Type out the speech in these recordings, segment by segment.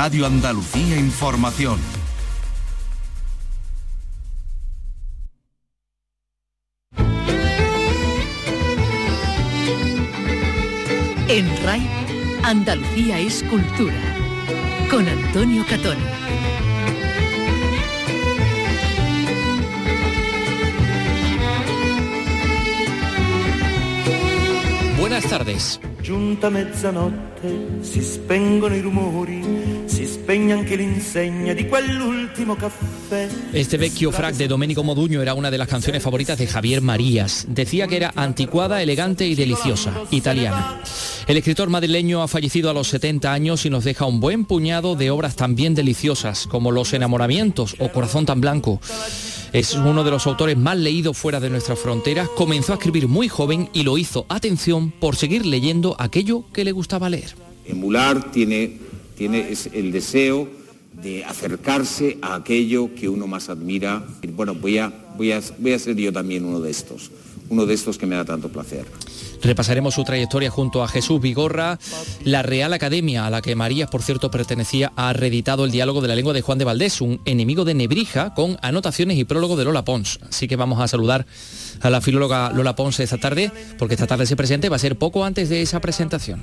Radio Andalucía Información. En RAI, Andalucía es cultura. Con Antonio Catón. Buenas tardes. Giunta mezzanotte, si spengono i rumori, si spegne anche l'insegna di quell'ultimo caffè. Este vecchio frac de Domenico Moduño era una de las canciones favoritas de Javier Marías. Decía que era anticuada, elegante y deliciosa, italiana. El escritor madrileño ha fallecido a los 70 años y nos deja un buen puñado de obras también deliciosas, como Los enamoramientos o Corazón tan blanco. Es uno de los autores más leídos fuera de nuestras fronteras. Comenzó a escribir muy joven y lo hizo, atención, por seguir leyendo aquello que le gustaba leer. Emular tiene, tiene es el deseo de acercarse a aquello que uno más admira. Y bueno, voy a, voy, a, voy a ser yo también uno de estos, uno de estos que me da tanto placer. Repasaremos su trayectoria junto a Jesús Vigorra. La Real Academia, a la que Marías, por cierto, pertenecía, ha reeditado el diálogo de la lengua de Juan de Valdés, un enemigo de Nebrija, con anotaciones y prólogo de Lola Pons. Así que vamos a saludar a la filóloga Lola Pons esta tarde, porque esta tarde se presente, va a ser poco antes de esa presentación.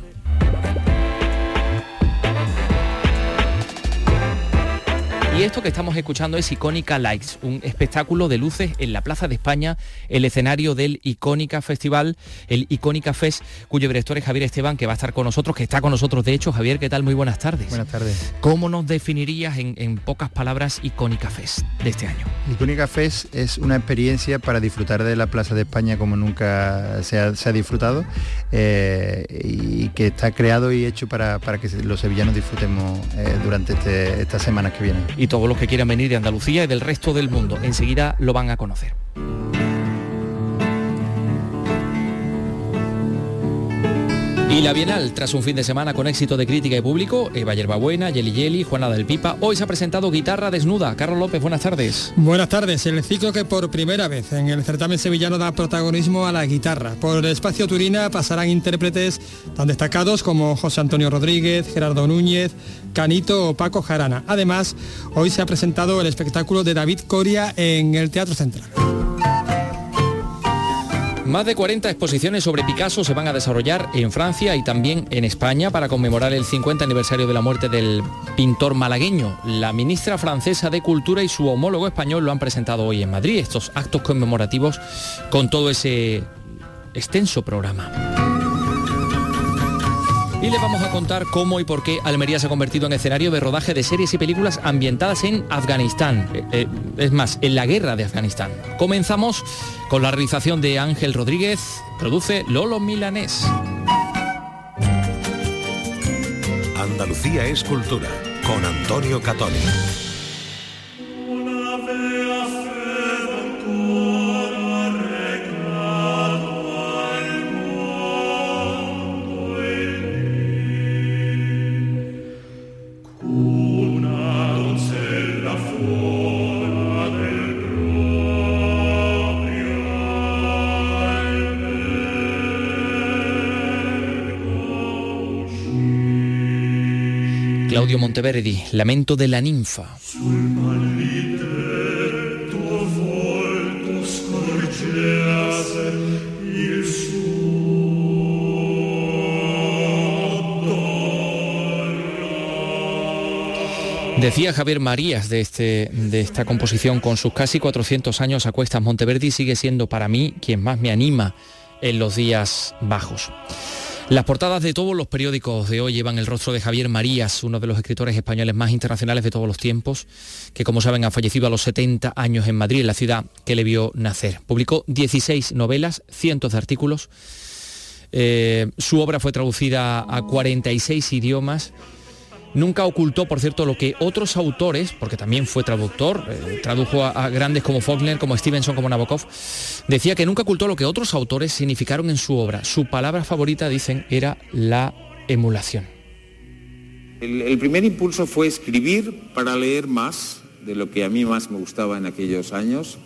Y esto que estamos escuchando es Icónica Lights, un espectáculo de luces en la Plaza de España, el escenario del Icónica Festival, el Icónica Fest, cuyo director es Javier Esteban, que va a estar con nosotros, que está con nosotros de hecho. Javier, ¿qué tal? Muy buenas tardes. Buenas tardes. ¿Cómo nos definirías en, en pocas palabras Icónica Fest de este año? Icónica Fest es una experiencia para disfrutar de la Plaza de España como nunca se ha, se ha disfrutado eh, y que está creado y hecho para, para que los sevillanos disfrutemos eh, durante este- estas semanas que vienen. Y todos los que quieran venir de Andalucía y del resto del mundo, enseguida lo van a conocer. Y la Bienal, tras un fin de semana con éxito de crítica y público, Eva Yerbabuena, Yeli Yeli, Juana del Pipa, hoy se ha presentado Guitarra Desnuda. Carlos López, buenas tardes. Buenas tardes. El ciclo que por primera vez en el certamen sevillano da protagonismo a la guitarra. Por el espacio Turina pasarán intérpretes tan destacados como José Antonio Rodríguez, Gerardo Núñez, Canito o Paco Jarana. Además, hoy se ha presentado el espectáculo de David Coria en el Teatro Central. Más de 40 exposiciones sobre Picasso se van a desarrollar en Francia y también en España para conmemorar el 50 aniversario de la muerte del pintor malagueño. La ministra francesa de Cultura y su homólogo español lo han presentado hoy en Madrid, estos actos conmemorativos con todo ese extenso programa. Y les vamos a contar cómo y por qué Almería se ha convertido en escenario de rodaje de series y películas ambientadas en Afganistán. Eh, eh, es más, en la guerra de Afganistán. Comenzamos con la realización de Ángel Rodríguez, produce Lolo Milanés. Andalucía es cultura con Antonio Catoni. Claudio Monteverdi, Lamento de la ninfa. Decía Javier Marías de, este, de esta composición, con sus casi 400 años a cuestas, Monteverdi sigue siendo para mí quien más me anima en los días bajos. Las portadas de todos los periódicos de hoy llevan el rostro de Javier Marías, uno de los escritores españoles más internacionales de todos los tiempos, que como saben ha fallecido a los 70 años en Madrid, la ciudad que le vio nacer. Publicó 16 novelas, cientos de artículos. Eh, su obra fue traducida a 46 idiomas. Nunca ocultó, por cierto, lo que otros autores, porque también fue traductor, eh, tradujo a, grandes como Faulkner, como Stevenson, como Nabokov, decía que nunca ocultó lo que otros autores significaron en su obra. Su palabra favorita, dicen, era la emulación. El, el primer impulso fue escribir para leer más de lo que a mí más me gustaba en aquellos años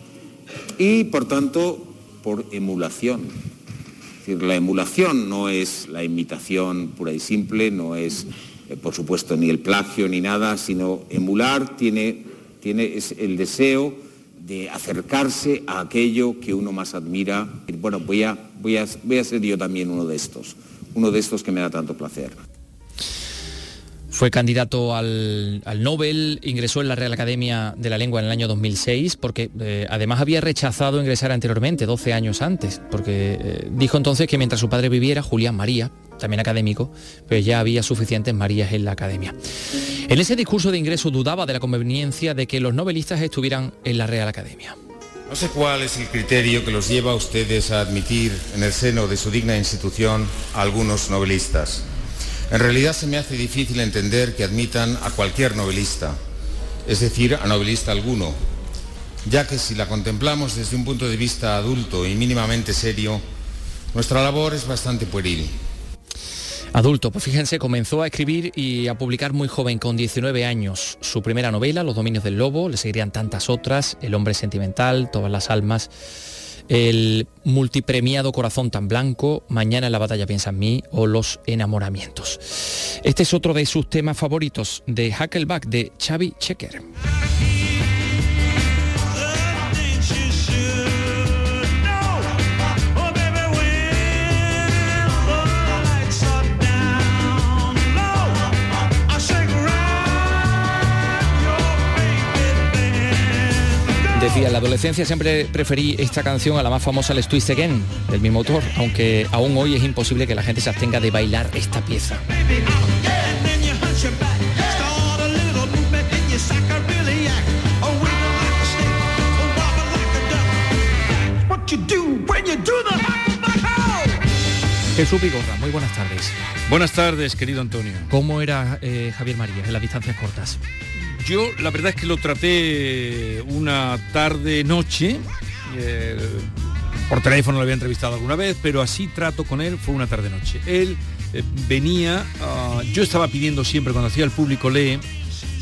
y por tanto por emulación. Es decir, la emulación no es la imitación pura y simple, no es por supuesto, ni el plagio ni nada, sino emular tiene, tiene el deseo de acercarse a aquello que uno más admira. Bueno, voy a, voy a, voy a ser yo también uno de estos, uno de estos que me da tanto placer. Fue candidato al, Nobel, ingresó en la Real Academia de la Lengua en el año 2006, porque eh, además había rechazado ingresar anteriormente, 12 años antes, porque eh, dijo entonces que mientras su padre viviera, Julián María, también académico, pues ya había suficientes Marías en la Academia. En ese discurso de ingreso dudaba de la conveniencia de que los novelistas estuvieran en la Real Academia. No sé cuál es el criterio que los lleva a ustedes a admitir en el seno de su digna institución a algunos novelistas. En realidad se me hace difícil entender que admitan a cualquier novelista, es decir, a novelista alguno, ya que si la contemplamos desde un punto de vista adulto y mínimamente serio, nuestra labor es bastante pueril. Adulto, pues fíjense, comenzó a escribir y a publicar muy joven, con 19 años, su primera novela, Los Dominios del Lobo, le seguirían tantas otras, El hombre sentimental, Todas las almas el multipremiado Corazón tan Blanco, Mañana en la batalla piensa en mí o Los enamoramientos. Este es otro de sus temas favoritos de Huckleback de Xavi Checker. Decía, en la adolescencia siempre preferí esta canción a la más famosa Let's Twist Again, del mismo autor, aunque aún hoy es imposible que la gente se abstenga de bailar esta pieza. Jesús Pigorra, muy buenas tardes. Buenas tardes, querido Antonio. ¿Cómo era eh, Javier María en las distancias cortas? Yo la verdad es que lo traté una tarde-noche. Eh, por teléfono lo había entrevistado alguna vez, pero así trato con él fue una tarde-noche. Él eh, venía, ah, yo estaba pidiendo siempre cuando hacía el público lee,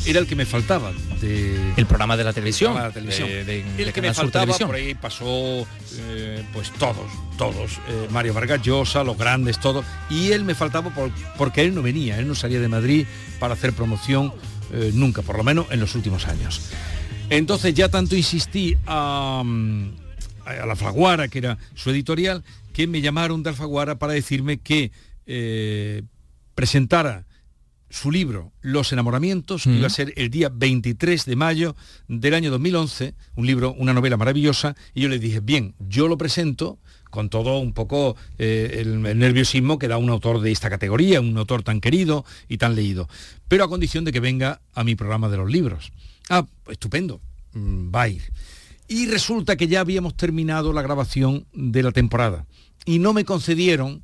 era el que me faltaba de el programa de la televisión, de, la televisión. el que me faltaba por ahí pasó eh, pues todos todos Mario Vargas Llosa los grandes todos y él me faltaba porque él no venía él no salía de Madrid para hacer promoción eh, nunca, por lo menos en los últimos años. Entonces ya tanto insistí a, a, la Faguara, que era su editorial, que me llamaron de Alfaguara para decirme que eh, presentara su libro Los enamoramientos, que iba a ser el día 23 de mayo del año 2011, un libro, una novela maravillosa, y yo le dije, bien, yo lo presento, con todo un poco eh, el, nerviosismo que da un autor de esta categoría, un autor tan querido y tan leído, pero a condición de que venga a mi programa de los libros. Ah, estupendo, mm, va a ir. Y resulta que ya habíamos terminado la grabación de la temporada y no me concedieron,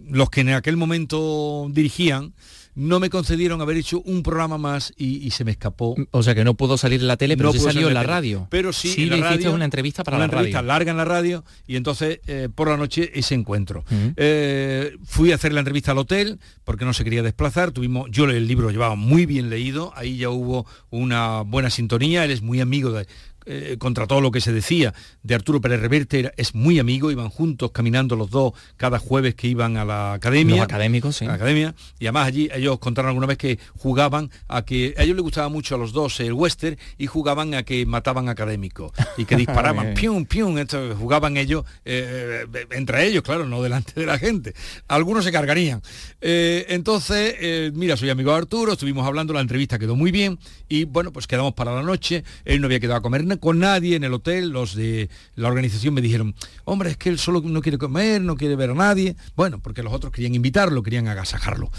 los que en aquel momento dirigían, no me concedieron haber hecho un programa más y, se me escapó. O sea que no pudo salir en la tele, pero no sí salió en la radio. Pero sí, sí le hiciste una entrevista para una la entrevista larga en la radio y entonces eh, por la noche ese encuentro. Eh, fui a hacer la entrevista al hotel porque no se quería desplazar. Tuvimos, yo el libro lo llevaba muy bien leído, ahí ya hubo una buena sintonía. Él es muy amigo de, eh, contra todo lo que se decía de Arturo Pérez Reverte, es muy amigo, iban juntos caminando los dos cada jueves que iban a la academia. Los académicos, sí. la academia. Y además allí ellos contaron alguna vez que jugaban a que a ellos les gustaba mucho a los dos el western y jugaban a que mataban académicos y que disparaban, pium, pium, entonces jugaban ellos eh, eh, entre ellos, claro, no delante de la gente. Algunos se cargarían. entonces, mira, soy amigo de Arturo, estuvimos hablando, la entrevista quedó muy bien y bueno, pues quedamos para la noche, él no había quedado a comer con nadie en el hotel, los de la organización me dijeron, hombre, es que él solo no quiere comer, no quiere ver a nadie. Bueno, porque los otros querían invitarlo, querían agasajarlo.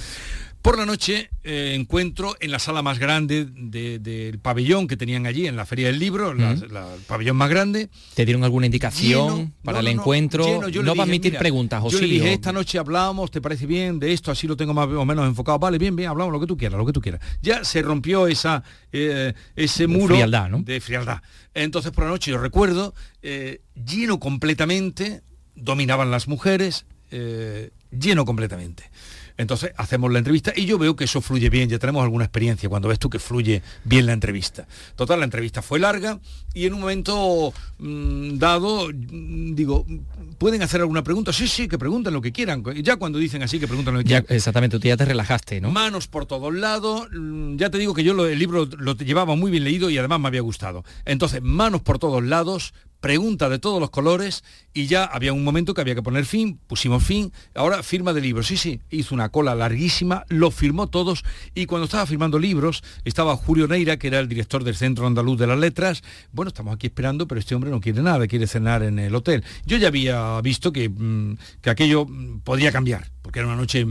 Por la noche eh, encuentro en la sala más grande del pabellón que tenían allí en la Feria del Libro, el pabellón más grande. ¿Te dieron alguna indicación para el encuentro? No, va a admitir preguntas, Yo le dije, esta noche hablamos, ¿te parece bien de esto? Así lo tengo más o menos enfocado. Vale, bien, bien, hablamos lo que tú quieras, lo que tú quieras. Ya se rompió esa, eh, ese muro de frialdad. Entonces por la noche yo recuerdo, eh, lleno completamente, dominaban las mujeres, lleno completamente. Entonces hacemos la entrevista y yo veo que eso fluye bien, ya tenemos alguna experiencia cuando ves tú que fluye bien la entrevista. Total, la entrevista fue larga y en un momento mm, dado, mm, digo, ¿pueden hacer alguna pregunta? Sí, sí, que pregunten lo que quieran. Ya cuando dicen así, que pregunten lo que quieran. exactamente, tú ya te relajaste, ¿no? Manos por todos lados, mm, ya te digo que yo el libro lo llevaba muy bien leído y además me había gustado. Entonces, manos por todos lados, pregunta de todos los colores y ya había un momento que había que poner fin, pusimos fin, ahora firma de libros, sí, sí, hizo una cola larguísima, lo firmó todos y cuando estaba firmando libros estaba Julio Neira, que era el director del Centro Andaluz de las Letras, bueno, estamos aquí esperando, pero este hombre no quiere nada, quiere cenar en el hotel. Yo ya había visto que, mm, que aquello mm, podría cambiar, porque era una noche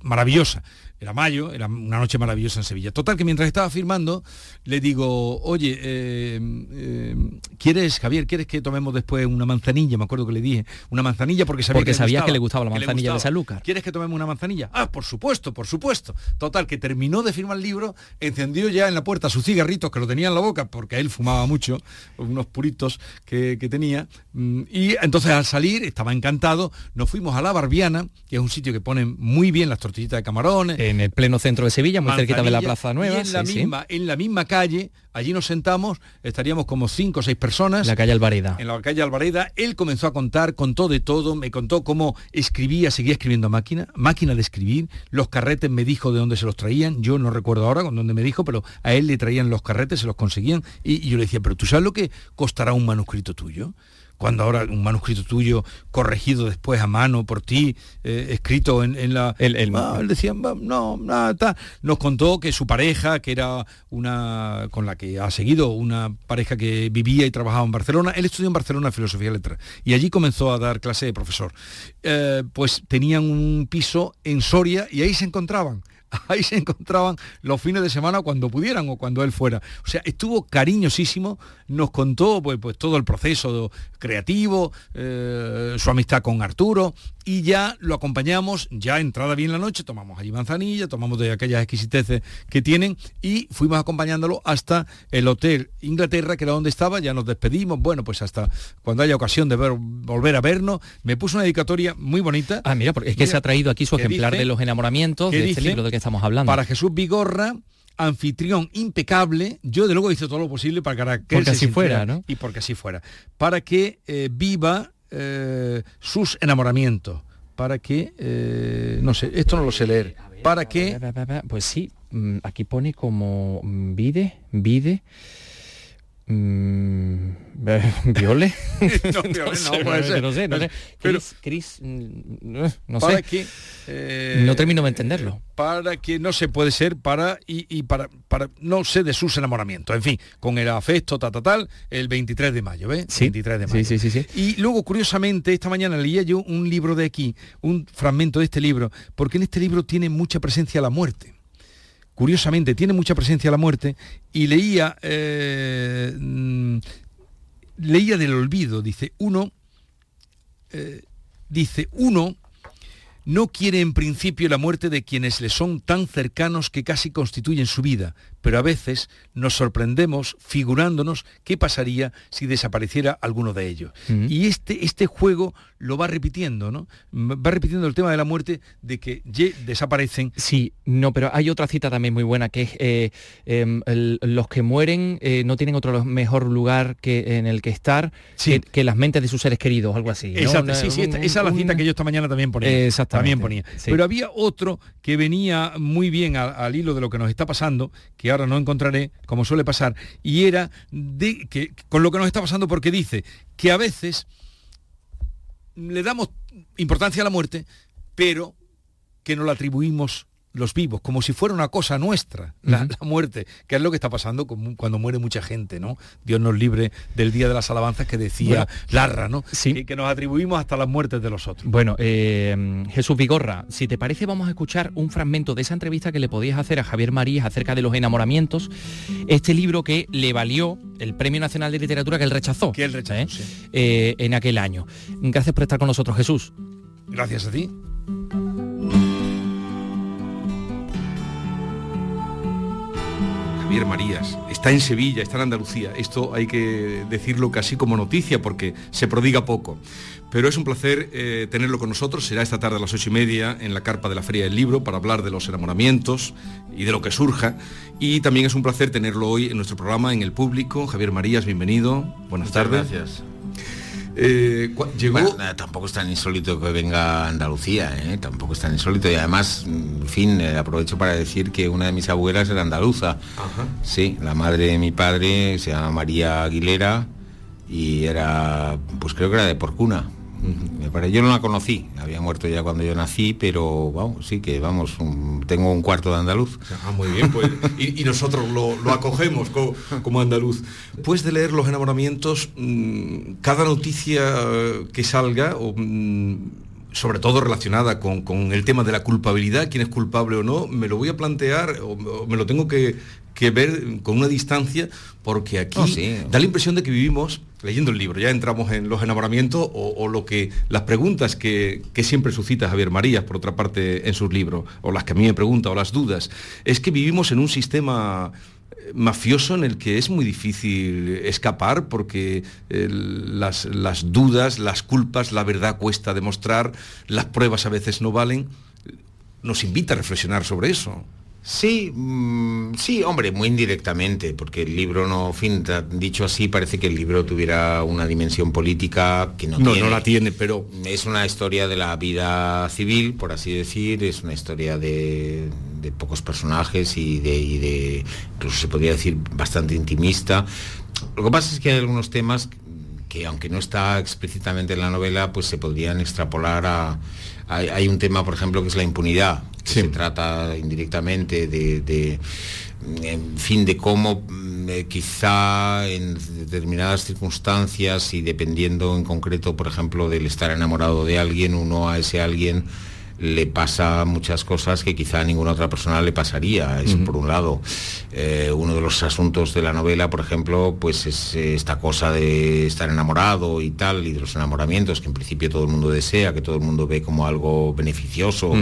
maravillosa era mayo, era una noche maravillosa en Sevilla. Total, que mientras estaba firmando, le digo, oye, eh, eh, ¿quieres, Javier, quieres que tomemos después una manzanilla? Me acuerdo que le dije, una manzanilla porque sabía porque que, sabía que le gustaba la manzanilla de Sanlúcar. ¿Quieres que tomemos una manzanilla? Ah, por supuesto, por supuesto. Total, que terminó de firmar el libro, encendió ya en la puerta sus cigarritos, que lo tenía en la boca, porque él fumaba mucho, unos puritos que, que tenía, mm, y entonces al salir, estaba encantado, nos fuimos a La Barbiana, que es un sitio que ponen muy bien las tortillitas de camarones, en el pleno centro de Sevilla, muy cerquita de la Plaza Nueva. en, la misma, en la misma calle, allí nos sentamos, estaríamos como cinco o seis personas. La calle Alvareda. En la calle Alvareda, él comenzó a contar, contó de todo, me contó cómo escribía, seguía escribiendo máquina, máquina de escribir, los carretes me dijo de dónde se los traían, yo no recuerdo ahora con dónde me dijo, pero a él le traían los carretes, se los conseguían, y yo le decía, pero tú sabes lo que costará un manuscrito tuyo cuando ahora un manuscrito tuyo corregido después a mano por ti, eh, escrito en, la... El, el... Ah, él decía, no, nada, nos contó que su pareja, que era una, con la que ha seguido, una pareja que vivía y trabajaba en Barcelona, él estudió en Barcelona Filosofía y Letras, y allí comenzó a dar clase de profesor. Eh, pues tenían un piso en Soria y ahí se encontraban ahí se encontraban los fines de semana cuando pudieran o cuando él fuera. O sea, estuvo cariñosísimo, nos contó pues, pues todo el proceso creativo, eh, su amistad con Arturo, y ya lo acompañamos, ya entrada bien la noche, tomamos allí manzanilla, tomamos de aquellas exquisiteces que tienen y fuimos acompañándolo hasta el Hotel Inglaterra, que era donde estaba, ya nos despedimos, bueno, pues hasta cuando haya ocasión de ver, volver a vernos, me puso una dedicatoria muy bonita. Ah, mira, porque es que se ha traído aquí su ejemplar de los enamoramientos, de este libro del que estamos hablando. Para Jesús Vigorra, anfitrión impecable, yo de luego hice todo lo posible para que, porque así fuera, ¿no? Y porque así fuera, para que eh, viva eh, sus enamoramientos, para que, eh, no sé, esto no lo sé leer, para que... Pues sí, mm, aquí pone como mm, vide, vide, mmm, ¿Viole? no, no, puede ser. No sé, no sé. Chris, Chris mm, no sé. Que, eh, no termino de entenderlo. Para que no se puede ser para y, para, para no sé de sus enamoramientos. En fin, con el afecto, ta, ta, tal, el 23 de mayo, ¿ves? Sí, 23 de mayo. Sí, sí, sí, Y luego, curiosamente, esta mañana leía yo un libro de aquí, un fragmento de este libro, porque en este libro tiene mucha presencia la muerte curiosamente tiene mucha presencia la muerte y leía eh, mm, leía del olvido dice uno eh, dice uno no quiere en principio la muerte de quienes le son tan cercanos que casi constituyen su vida, pero a veces nos sorprendemos figurándonos qué pasaría si desapareciera alguno de ellos. Y este, este juego lo va repitiendo, ¿no? Va repitiendo el tema de la muerte, de que desaparecen. Sí, no, pero hay otra cita también muy buena, que es eh, em, los que mueren eh, no tienen otro mejor lugar que en el que estar que, las mentes de sus seres queridos, algo así. Exacto, sí, sí, esa es la cita que yo esta mañana también ponía. También ponía. Pero había otro que venía muy bien al hilo de lo que nos está pasando, que no encontraré, como suele pasar, y era de que con lo que nos está pasando porque dice que a veces le damos importancia a la muerte, pero que no la atribuimos los vivos, como si fuera una cosa nuestra, la, muerte, que es lo que está pasando cuando muere mucha gente, ¿no? Dios nos libre del día de las alabanzas que decía Larra, ¿no? Sí. que nos atribuimos hasta las muertes de los otros. Bueno, eh, Jesús Vigorra, si te parece vamos a escuchar un fragmento de esa entrevista que le podías hacer a Javier Marías acerca de los enamoramientos, este libro que le valió el Premio Nacional de Literatura que él rechazó. Que él rechazó, ¿eh? Eh, en aquel año. Gracias por estar con nosotros, Jesús. Gracias a ti. Javier Marías, está en Sevilla, está en Andalucía. Esto hay que decirlo casi como noticia porque se prodiga poco. Pero es un placer eh, tenerlo con nosotros. Será esta tarde a las ocho y media en la carpa de la Feria del Libro para hablar de los enamoramientos y de lo que surja. Y también es un placer tenerlo hoy en nuestro programa, en el público. Javier Marías, bienvenido. Buenas tardes. Gracias. Eh, llegó... tampoco es tan insólito que venga Andalucía, ¿eh? tampoco es tan insólito. Y además, en fin, eh, aprovecho para decir que una de mis abuelas era andaluza. Sí, la madre de mi padre se llama María Aguilera y era, pues creo que era de Porcuna. Me parece, yo no la conocí, había muerto ya cuando yo nací, pero vamos, sí que vamos, tengo un cuarto de andaluz. Ah, muy bien, pues, y, nosotros lo, acogemos como, andaluz. Después de leer los enamoramientos, mm, cada noticia que salga, mm, sobre todo relacionada con, el tema de la culpabilidad, quién es culpable o no, me lo voy a plantear o, me lo tengo que, ver con una distancia, porque aquí oh, da la impresión de que vivimos leyendo el libro, ya entramos en los enamoramientos o, lo que las preguntas que, siempre suscita Javier Marías, por otra parte, en sus libros, o las que a mí me pregunta, o las dudas, es que vivimos en un sistema eh, mafioso en el que es muy difícil escapar porque eh, las, las dudas, las culpas, la verdad cuesta demostrar, las pruebas a veces no valen, nos invita a reflexionar sobre eso. Sí, mm, sí, hombre, muy indirectamente, porque el libro no, fin, dicho así, parece que el libro tuviera una dimensión política que no, no No la tiene, pero... Es una historia de la vida civil, por así decir, es una historia de, pocos personajes y de, y de, incluso se podría decir, bastante intimista. Lo que pasa es que hay algunos temas que, aunque no está explícitamente en la novela, pues se podrían extrapolar a... hay un tema, por ejemplo, que es la impunidad se trata indirectamente de, en fin, de cómo mm, eh, quizá en determinadas circunstancias y dependiendo en concreto, por ejemplo, del estar enamorado de alguien, uno a ese alguien le pasa muchas cosas que quizá a ninguna otra persona le pasaría. Eso por un lado. Eh, uno de los asuntos de la novela, por ejemplo, pues es esta cosa de estar enamorado y tal, y de los enamoramientos que en principio todo el mundo desea, que todo el mundo ve como algo beneficioso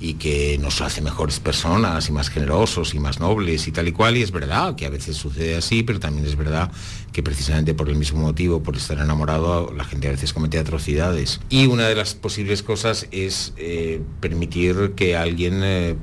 y que nos hace mejores personas y más generosos y más nobles y tal y cual. Y es verdad que a veces sucede así, pero también es verdad que precisamente por el mismo motivo, por estar enamorado, la gente a veces comete atrocidades. Y una de las posibles cosas es eh, permitir que alguien eh,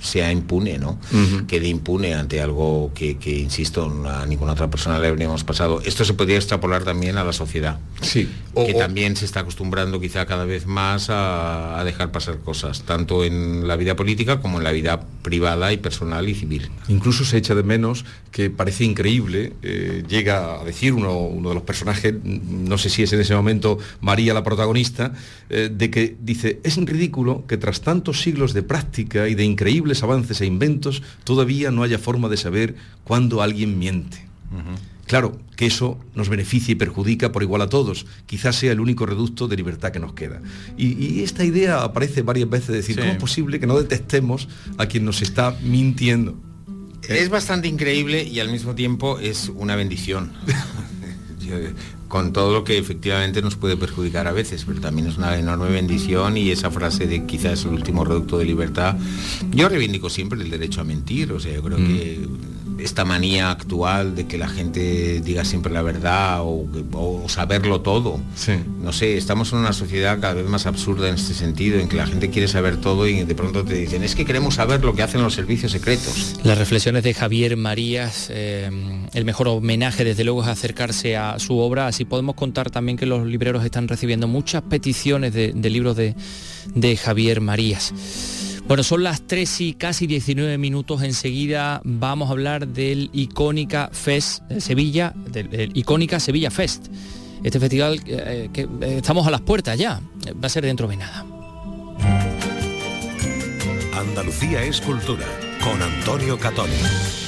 sea impune, ¿no? Quede impune ante algo que, insisto, a ninguna otra persona le habríamos pasado. Esto se podría extrapolar también a la sociedad. Sí. que también se está acostumbrando quizá cada vez más a, dejar pasar cosas, tanto en la vida política como en la vida privada y personal y civil. Incluso se echa de menos que parece increíble, eh, llega a decir uno, de los personajes, no sé si es en ese momento María la protagonista, eh, de que dice, es ridículo que tras tantos siglos de práctica y de increíbles avances e inventos, todavía no haya forma de saber cuándo alguien miente. Claro, que eso nos beneficia y perjudica por igual a todos. Quizás sea el único reducto de libertad que nos queda. Y, esta idea aparece varias veces de decir, ¿cómo es posible que no detestemos a quien nos está mintiendo? Es bastante increíble y al mismo tiempo es una bendición. con todo lo que efectivamente nos puede perjudicar a veces, pero también es una enorme bendición y esa frase de quizás el último reducto de libertad, yo reivindico siempre el derecho a mentir, o sea, yo creo mm. que esta manía actual de que la gente diga siempre la verdad o, saberlo todo. No sé, estamos en una sociedad cada vez más absurda en este sentido, en que la gente quiere saber todo y de pronto te dicen, es que queremos saber lo que hacen los servicios secretos. Las reflexiones de Javier Marías, eh, el mejor homenaje desde luego es acercarse a su obra, así podemos contar también que los libreros están recibiendo muchas peticiones de, libros de, de Javier Marías. Bueno, son las 3 y casi 19 minutos. Enseguida vamos a hablar del Icónica Fest de Sevilla, del, Icónica Sevilla Fest. Este festival eh, que eh, estamos a las puertas ya, va a ser dentro de nada. Andalucía es cultura, con Antonio Catoni.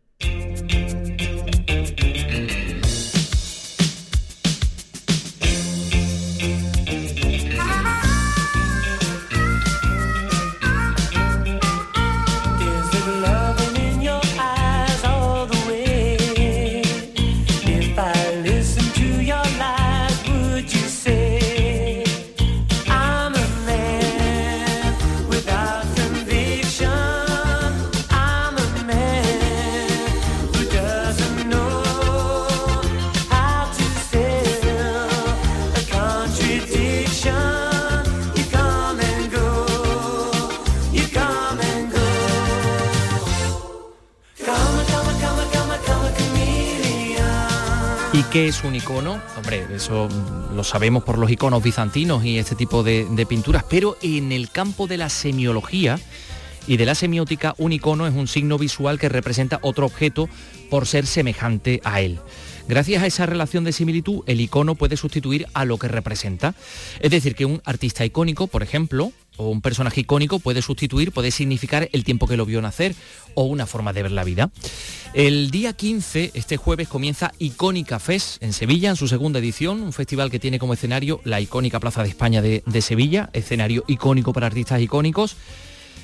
Qué es un icono? Hombre, eso lo sabemos por los iconos bizantinos y este tipo de, pinturas, pero en el campo de la semiología, y de la semiótica, un icono es un signo visual que representa otro objeto por ser semejante a él. Gracias a esa relación de similitud, el icono puede sustituir a lo que representa. Es decir, que un artista icónico, por ejemplo, o un personaje icónico puede sustituir, puede significar el tiempo que lo vio nacer o una forma de ver la vida. El día 15, este jueves, comienza Icónica Fest en Sevilla, en su segunda edición, un festival que tiene como escenario la icónica Plaza de España de, de Sevilla, escenario icónico para artistas icónicos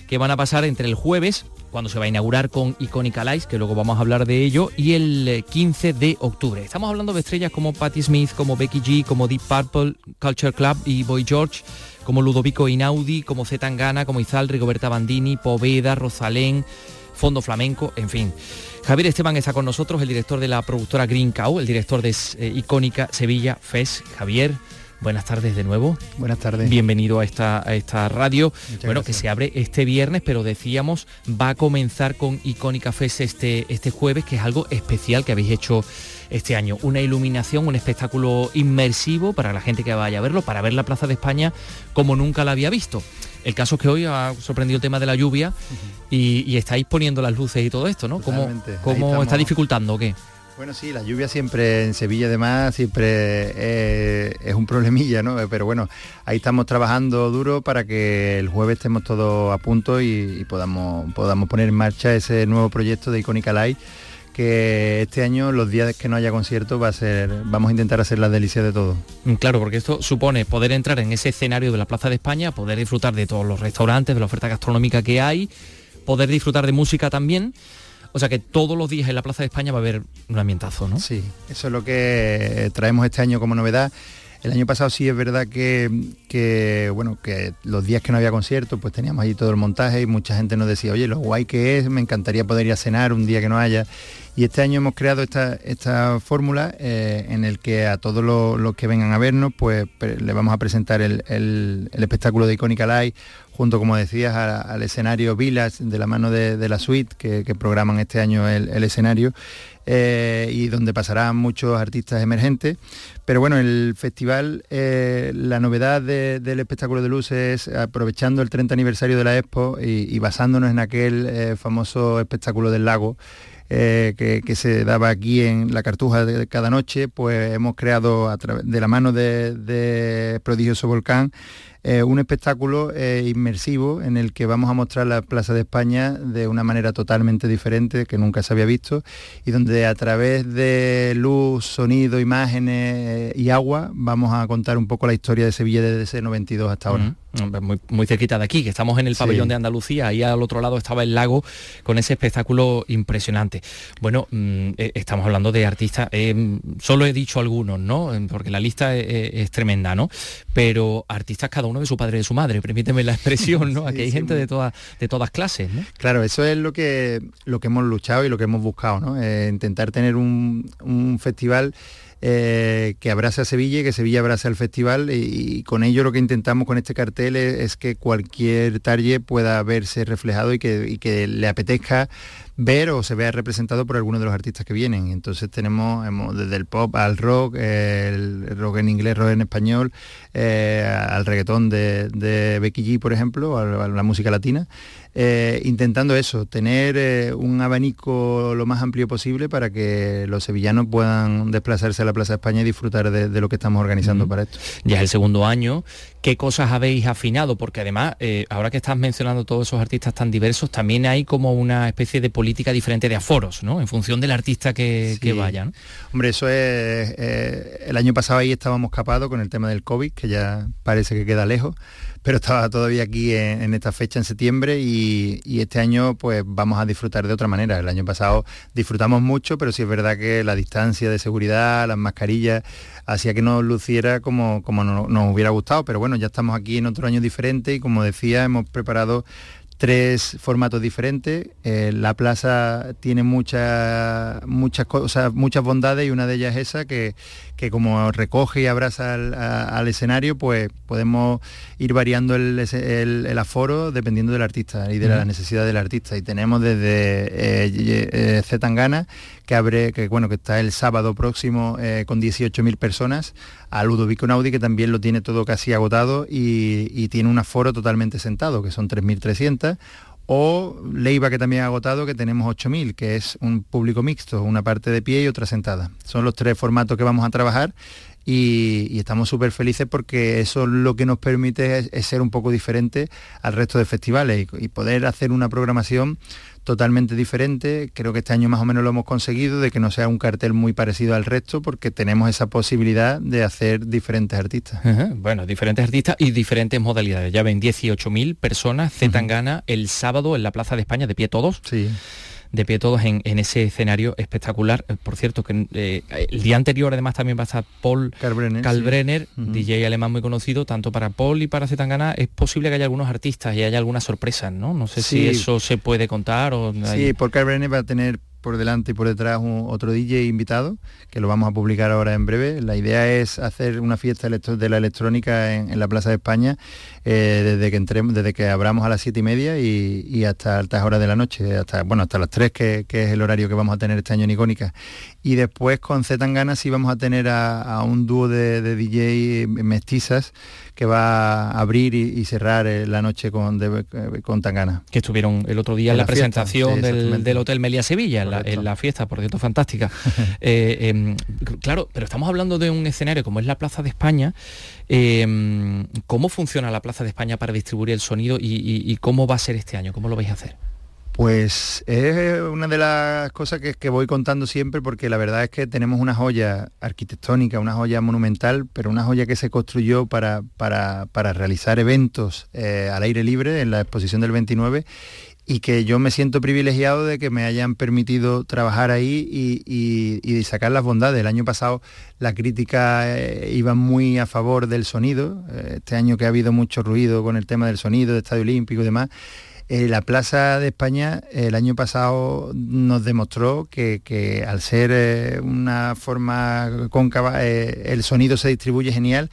que van a pasar entre el jueves, cuando se va a inaugurar con Icónica Lights, que luego vamos a hablar de ello, y el 15 eh, de octubre. Estamos hablando de estrellas como Patti Smith, como Becky G, como Deep Purple, Culture Club y Boy George, como Ludovico Inaudi, como Zetangana, como Izal, Rigoberta Bandini, Poveda, Rosalén, Fondo Flamenco, en fin. Javier Esteban está con nosotros, el director de la productora Green Cow, el director de eh, Icónica Sevilla Fest. Javier, Buenas tardes de nuevo. Buenas tardes. Bienvenido a esta, esta radio. bueno, que se abre este viernes, pero decíamos, va a comenzar con Icónica Fest este, este jueves, que es algo especial que habéis hecho este año. Una iluminación, un espectáculo inmersivo para la gente que vaya a verlo, para ver la Plaza de España como nunca la había visto. El caso es que hoy ha sorprendido el tema de la lluvia y, estáis poniendo las luces y todo esto, ¿no? ¿Cómo, cómo está dificultando o qué? Bueno, sí, la lluvia siempre en Sevilla además siempre eh, es un problemilla, ¿no? Pero bueno, ahí estamos trabajando duro para que el jueves estemos todos a punto y, podamos, podamos poner en marcha ese nuevo proyecto de Icónica Light que este año los días que no haya concierto va a ser vamos a intentar hacer las delicias de todo. Mm, claro, porque esto supone poder entrar en ese escenario de la Plaza de España, poder disfrutar de todos los restaurantes, de la oferta gastronómica que hay, poder disfrutar de música también o sea que todos los días en la Plaza de España va a haber un ambientazo, ¿no? Sí, eso es lo que traemos este año como novedad. El año pasado sí es verdad que, bueno, que los días que no había concierto, pues teníamos ahí todo el montaje y mucha gente nos decía, oye, lo guay que es, me encantaría poder ir a cenar un día que no haya. Y este año hemos creado esta, esta fórmula eh, en el que a todos los, que vengan a vernos, pues le vamos a presentar el, el espectáculo de Icónica Live junto, como decías, al escenario Vilas de la mano de, la suite que, programan este año el, escenario eh, y donde pasarán muchos artistas emergentes. Pero bueno, el festival, eh, la novedad del espectáculo de luces es aprovechando el 30 aniversario de la Expo y, basándonos en aquel eh, famoso espectáculo del lago. que, se daba aquí en la Cartuja de, cada noche, pues hemos creado a de la mano de, de Prodigioso Volcán eh, un espectáculo eh, inmersivo en el que vamos a mostrar la Plaza de España de una manera totalmente diferente que nunca se había visto y donde a través de luz, sonido, imágenes eh, y agua vamos a contar un poco la historia de Sevilla desde ese 92 hasta ahora. Muy, muy, cerquita de aquí, que estamos en el pabellón de Andalucía, ahí al otro lado estaba el lago con ese espectáculo impresionante. Bueno, mm, estamos hablando de artistas, solo he dicho algunos, ¿no? Porque la lista es, tremenda, ¿no? Pero artistas cada uno de su padre y de su madre, permíteme la expresión, ¿no? Aquí hay gente de, todas de todas clases, ¿no? Claro, eso es lo que, lo que hemos luchado y lo que hemos buscado, ¿no? Eh, intentar tener un, festival eh, que abrace a Sevilla y que Sevilla abrace al festival y, con ello lo que intentamos con este cartel es, que cualquier talle pueda verse reflejado y que, y que le apetezca ver o se vea representado por alguno de los artistas que vienen. Entonces tenemos desde el pop al rock, el rock en inglés, rock en español, eh, al reggaetón de, Becky G, por ejemplo, a la música latina. Eh, intentando eso, tener eh, un abanico lo más amplio posible para que los sevillanos puedan desplazarse a la Plaza España y disfrutar de, lo que estamos organizando para esto. Ya es el segundo año, ¿qué cosas habéis afinado? Porque además, eh, ahora que estás mencionando todos esos artistas tan diversos, también hay como una especie de política diferente de aforos, ¿no? En función del artista que, vaya. Hombre, eso es... el año pasado ahí estábamos capados con el tema del COVID, que ya parece que queda lejos pero estaba todavía aquí en, esta fecha en septiembre y, este año pues vamos a disfrutar de otra manera. El año pasado disfrutamos mucho, pero sí es verdad que la distancia de seguridad, las mascarillas, hacía que nos luciera como, como nos hubiera gustado, pero bueno, ya estamos aquí en otro año diferente y como decía, hemos preparado tres formatos diferentes. Eh, la plaza tiene muchas muchas cosas, muchas bondades y una de ellas es esa que, que como recoge y abraza al, escenario, pues podemos ir variando el, el, aforo dependiendo del artista y de la necesidad del artista. Y tenemos desde eh, eh Zetangana, que abre, que bueno, que está el sábado próximo eh, con 18.000 personas, a Ludovico Naudi, que también lo tiene todo casi agotado y, tiene un aforo totalmente sentado, que son 3.300 o Leiva que también ha agotado que tenemos 8.000 que es un público mixto, una parte de pie y otra sentada. Son los tres formatos que vamos a trabajar y, estamos súper felices porque eso lo que nos permite es, ser un poco diferente al resto de festivales y poder hacer una programación totalmente diferente. Creo que este año más o menos lo hemos conseguido, de que no sea un cartel muy parecido al resto, porque tenemos esa posibilidad de hacer diferentes artistas. Bueno, diferentes artistas y diferentes modalidades. Ya ven, 18.000 personas, Z Gana el sábado en la Plaza de España, de pie todos. Sí de pie todos en, ese escenario espectacular. Eh, por cierto, que eh, el día anterior además también va a estar Paul Kalbrenner, DJ alemán muy conocido, tanto para Paul y para Zetangana. Es posible que haya algunos artistas y haya algunas sorpresas, ¿no? No sé si eso se puede contar o... Sí, Paul Kalbrenner va a tener por delante y por detrás otro DJ invitado, que lo vamos a publicar ahora en breve. La idea es hacer una fiesta de la electrónica en, la Plaza de España eh, desde que entremos, desde que abramos a las siete y media y, hasta altas horas de la noche, hasta bueno, hasta las 3 que, es el horario que vamos a tener este año en Icónica. Y después con Z Tangana sí vamos a tener a, un dúo de DJ mestizas que va a abrir y, cerrar eh, la noche con, eh, con Tangana. Que estuvieron el otro día en, la, presentación del, Hotel Melia Sevilla, en la, fiesta, por cierto, fantástica. Eh, em, claro, pero estamos hablando de un escenario como es la Plaza de España. Em, ¿Cómo funciona la Plaza de España para distribuir el sonido y cómo va a ser este año? ¿Cómo lo vais a hacer? Pues es una de las cosas que, voy contando siempre porque la verdad es que tenemos una joya arquitectónica, una joya monumental, pero una joya que se construyó para, para, realizar eventos eh, al aire libre en la exposición del 29 y que yo me siento privilegiado de que me hayan permitido trabajar ahí y, sacar las bondades. El año pasado la crítica eh, iba muy a favor del sonido, eh, este año que ha habido mucho ruido con el tema del sonido, del Estadio Olímpico y demás, eh, la Plaza de España el año pasado nos demostró que, al ser eh, una forma cóncava eh, el sonido se distribuye genial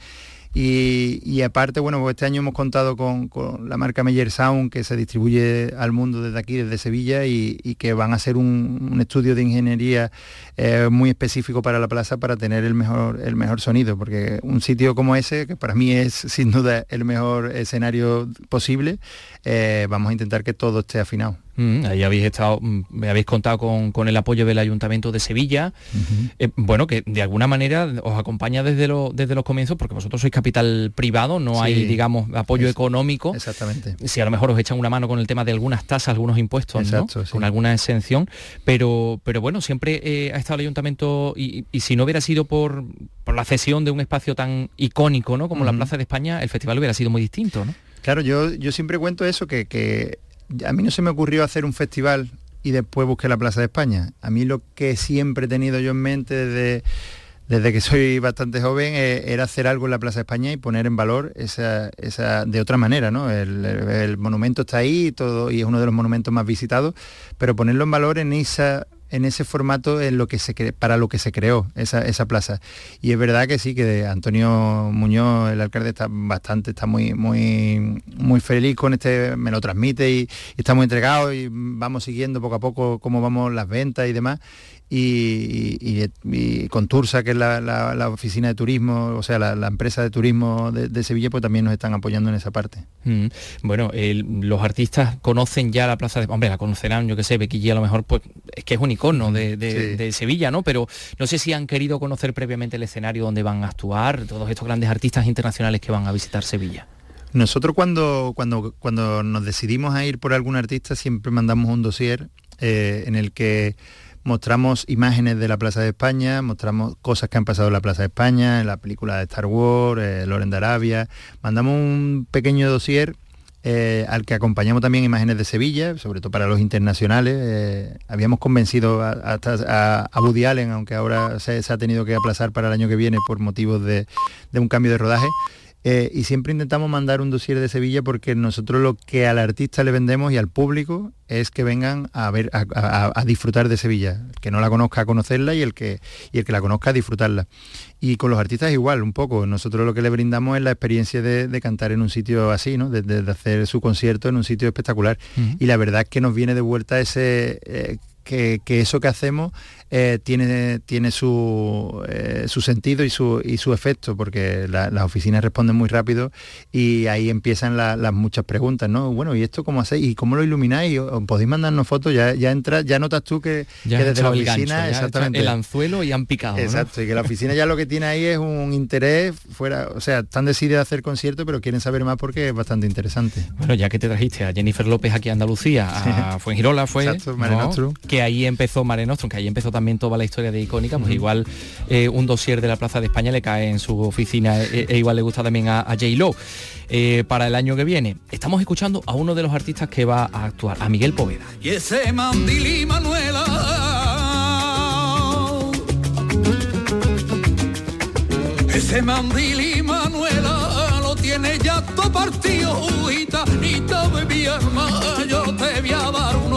y, aparte, bueno, pues este año hemos contado con, la marca Meyer Sound que se distribuye al mundo desde aquí, desde Sevilla, y, que van a hacer un, estudio de ingeniería muy específico para la plaza para tener el mejor, el mejor sonido, porque un sitio como ese, que para mí es sin duda el mejor escenario posible, eh, vamos a intentar que todo esté afinado. Mm, ahí habéis estado, mm, me habéis contado con, el apoyo del Ayuntamiento de Sevilla, eh, bueno, que de alguna manera os acompaña desde, desde los comienzos, porque vosotros sois capital privado, no hay, digamos, apoyo económico. Exactamente. Si a lo mejor os echan una mano con el tema de algunas tasas, algunos impuestos, con alguna exención, pero, pero bueno, siempre eh, ha estado el Ayuntamiento, y, si no hubiera sido por, por, la cesión de un espacio tan icónico, ¿no? Como la Plaza de España, el festival hubiera sido muy distinto, ¿no? Claro, yo, yo siempre cuento eso, que, a mí no se me ocurrió hacer un festival y después busqué la Plaza de España. A mí lo que siempre he tenido yo en mente desde, desde que soy bastante joven eh, era hacer algo en la Plaza de España y poner en valor esa, esa de otra manera, ¿no? El, monumento está ahí todo, y es uno de los monumentos más visitados, pero ponerlo en valor en esa en ese formato en lo que se para lo que se creó esa, plaza. Y es verdad que sí, que Antonio Muñoz, el alcalde, está bastante, está muy, muy, muy feliz con este, me lo transmite y, y está muy entregado y vamos siguiendo poco a poco cómo vamos las ventas y demás y, con Tursa, que es la, oficina de turismo, o sea, la, empresa de turismo de, Sevilla, pues también nos están apoyando en esa parte. Mm. Bueno, los artistas conocen ya la plaza de... Hombre, la conocerán, yo que sé, Bequilla a lo mejor, pues es que es un icono de, Sevilla, ¿no? Pero no sé si han querido conocer previamente el escenario donde van a actuar, todos estos grandes artistas internacionales que van a visitar Sevilla. Nosotros cuando, cuando, cuando nos decidimos a ir por algún artista siempre mandamos un dossier eh, en el que mostramos imágenes de la Plaza de España, mostramos cosas que han pasado en la Plaza de España, en la película de Star Wars, eh, Loren de Arabia. Mandamos un pequeño dossier eh, al que acompañamos también imágenes de Sevilla, sobre todo para los internacionales. Eh, habíamos convencido a, a, Woody Allen, aunque ahora se, ha tenido que aplazar para el año que viene por motivos de un cambio de rodaje. Eh, y siempre intentamos mandar un dossier de Sevilla porque nosotros lo que al artista le vendemos y al público es que vengan a ver a, disfrutar de Sevilla. El que no la conozca a conocerla y el que, y el que la conozca a disfrutarla. Y con los artistas igual, un poco. Nosotros lo que le brindamos es la experiencia de, cantar en un sitio así, ¿no? De, hacer su concierto en un sitio espectacular. Y la verdad es que nos viene de vuelta ese... Eh, que, eso que hacemos eh, tiene, tiene su, eh, su, sentido y su, y su efecto, porque las oficinas responden muy rápido y ahí empiezan las muchas preguntas, ¿no? Bueno, ¿y esto cómo hacéis? ¿Y cómo lo ilumináis? ¿Podéis mandarnos fotos? Ya, ya entras, ya notas tú que, desde la oficina, exactamente. El anzuelo y han picado. Exacto, y que la oficina ya lo que tiene ahí es un interés fuera, o sea, están decididos a hacer conciertos, pero quieren saber más porque es bastante interesante. Bueno, ya que te trajiste a Jennifer López aquí a Andalucía, a Fuengirola fue, Exacto, que ahí empezó Mare Nostrum, que ahí empezó también toda la historia de Icónica, pues igual eh, un dossier de la Plaza de España le cae en su oficina e, e igual le gusta también a, J. Lo. Eh, para el año que viene. Estamos escuchando a uno de los artistas que va a actuar, a Miguel Poveda. Y ese Mandili Manuela. Ese Mandili Manuela lo tiene ya todo partido, y todo mi arma, yo te voy a dar uno.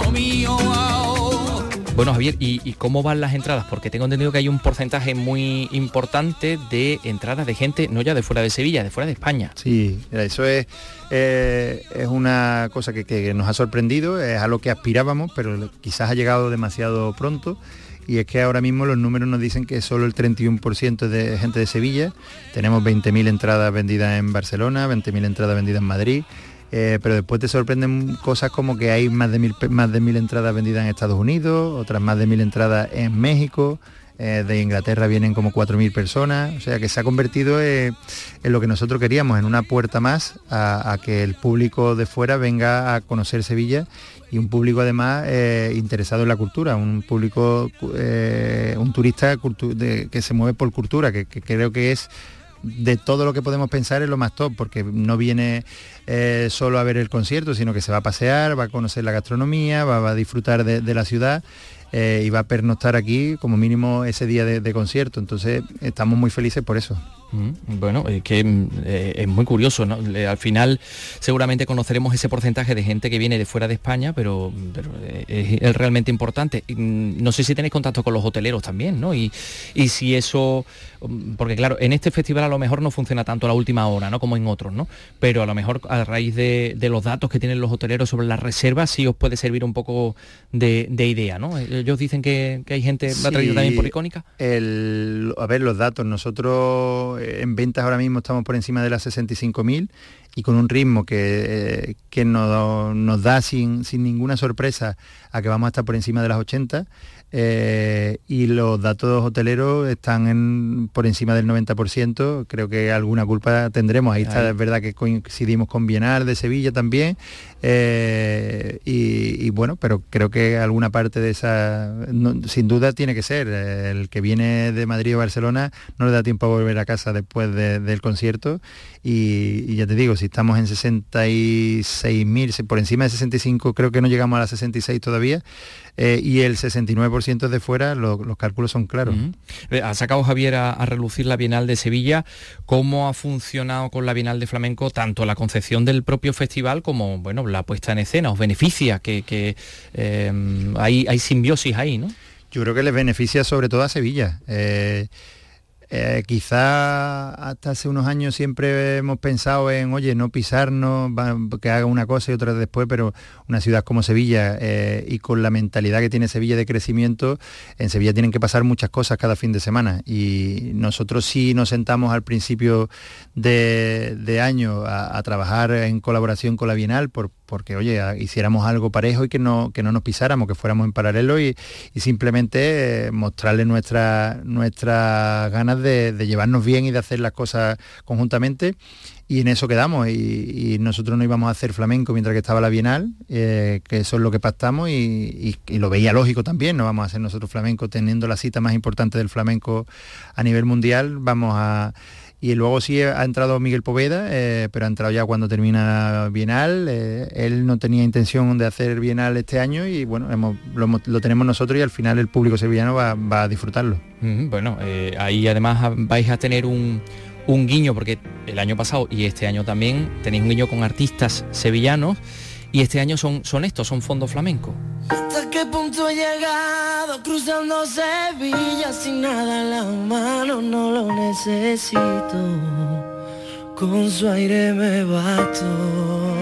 Bueno, Javier, ¿y, cómo van las entradas? Porque tengo entendido que hay un porcentaje muy importante de entradas de gente, no ya de fuera de Sevilla, de fuera de España. Sí, eso es, eh, es una cosa que, nos ha sorprendido, es a lo que aspirábamos, pero quizás ha llegado demasiado pronto y es que ahora mismo los números nos dicen que solo el 31% de gente de Sevilla, tenemos 20.000 entradas vendidas en Barcelona, 20.000 entradas vendidas en Madrid, eh, pero después te sorprenden cosas como que hay más de mil, más de mil entradas vendidas en Estados Unidos, otras más de mil entradas en México, eh, de Inglaterra vienen como 4.000 personas, o sea que se ha convertido en lo que nosotros queríamos, en una puerta más a, que el público de fuera venga a conocer Sevilla y un público además eh, interesado en la cultura, un público, un turista que se mueve por cultura, que creo que es de todo lo que podemos pensar es lo más top, porque no viene eh, solo a ver el concierto, sino que se va a pasear, va a conocer la gastronomía, va, a disfrutar de, la ciudad eh, y va a pernoctar aquí como mínimo ese día de concierto. Entonces estamos muy felices por eso. Mm, bueno, es que mm, eh, es muy curioso, ¿no? Al final seguramente conoceremos ese porcentaje de gente que viene de fuera de España, pero, eh, es, realmente importante. Mm, no sé si tenéis contacto con los hoteleros también, ¿no? Y, si eso, porque claro, en este festival a lo mejor no funciona tanto a la última hora, ¿no? Como en otros, ¿no? Pero a lo mejor a raíz de, los datos que tienen los hoteleros sobre las reservas, sí os puede servir un poco de, idea, ¿no? Ellos dicen que, hay gente, ¿la ha traído también por icónica? a ver, los datos, nosotros eh, en ventas ahora mismo estamos por encima de las 65.000 y con un ritmo que, eh, nos, da sin, sin, ninguna sorpresa a que vamos a estar por encima de las 80 eh, y los datos hoteleros están por encima del 90%, creo que alguna culpa tendremos, ahí está, es verdad que coincidimos con Bienal de Sevilla también, eh, y, bueno, pero creo que alguna parte de esa, sin duda tiene que ser, el que viene de Madrid o Barcelona no le da tiempo a volver a casa después del concierto, y, ya te digo, si estamos en 66.000, por encima de 65, creo que no llegamos a las 66 todavía, eh, y el 69% de fuera, los cálculos son claros. Eh, ha sacado Javier a, relucir la Bienal de Sevilla. ¿Cómo ha funcionado con la Bienal de Flamenco tanto la concepción del propio festival como bueno, la puesta en escena? ¿Os beneficia? Que, eh, hay, hay simbiosis ahí, ¿no? Yo creo que les beneficia sobre todo a Sevilla. Eh, quizá hasta hace unos años siempre hemos pensado en, oye, no pisarnos, que haga una cosa y otra después, pero una ciudad como Sevilla eh, y con la mentalidad que tiene Sevilla de crecimiento, en Sevilla tienen que pasar muchas cosas cada fin de semana. Y nosotros sí nos sentamos al principio de, año a, trabajar en colaboración con la Bienal por, porque, oye, hiciéramos algo parejo y que no, que no nos pisáramos, que fuéramos en paralelo y, simplemente eh, mostrarle nuestras nuestra ganas de, llevarnos bien y de hacer las cosas conjuntamente. Y en eso quedamos. Y, nosotros no íbamos a hacer flamenco mientras que estaba la Bienal, eh, que eso es lo que pactamos y, y, lo veía lógico también. No vamos a hacer nosotros flamenco teniendo la cita más importante del flamenco a nivel mundial. Vamos a y luego sí ha entrado Miguel Poveda, eh, pero ha entrado ya cuando termina Bienal. Eh, él no tenía intención de hacer Bienal este año y bueno, lo, tenemos nosotros y al final el público sevillano va, a disfrutarlo. bueno, eh, ahí además vais a tener un, un guiño, porque el año pasado y este año también tenéis un guiño con artistas sevillanos y este año son, son estos, son fondo flamenco. ¿Hasta qué punto he llegado cruzando Sevilla sin nada en la mano? No lo necesito, con su aire me bato.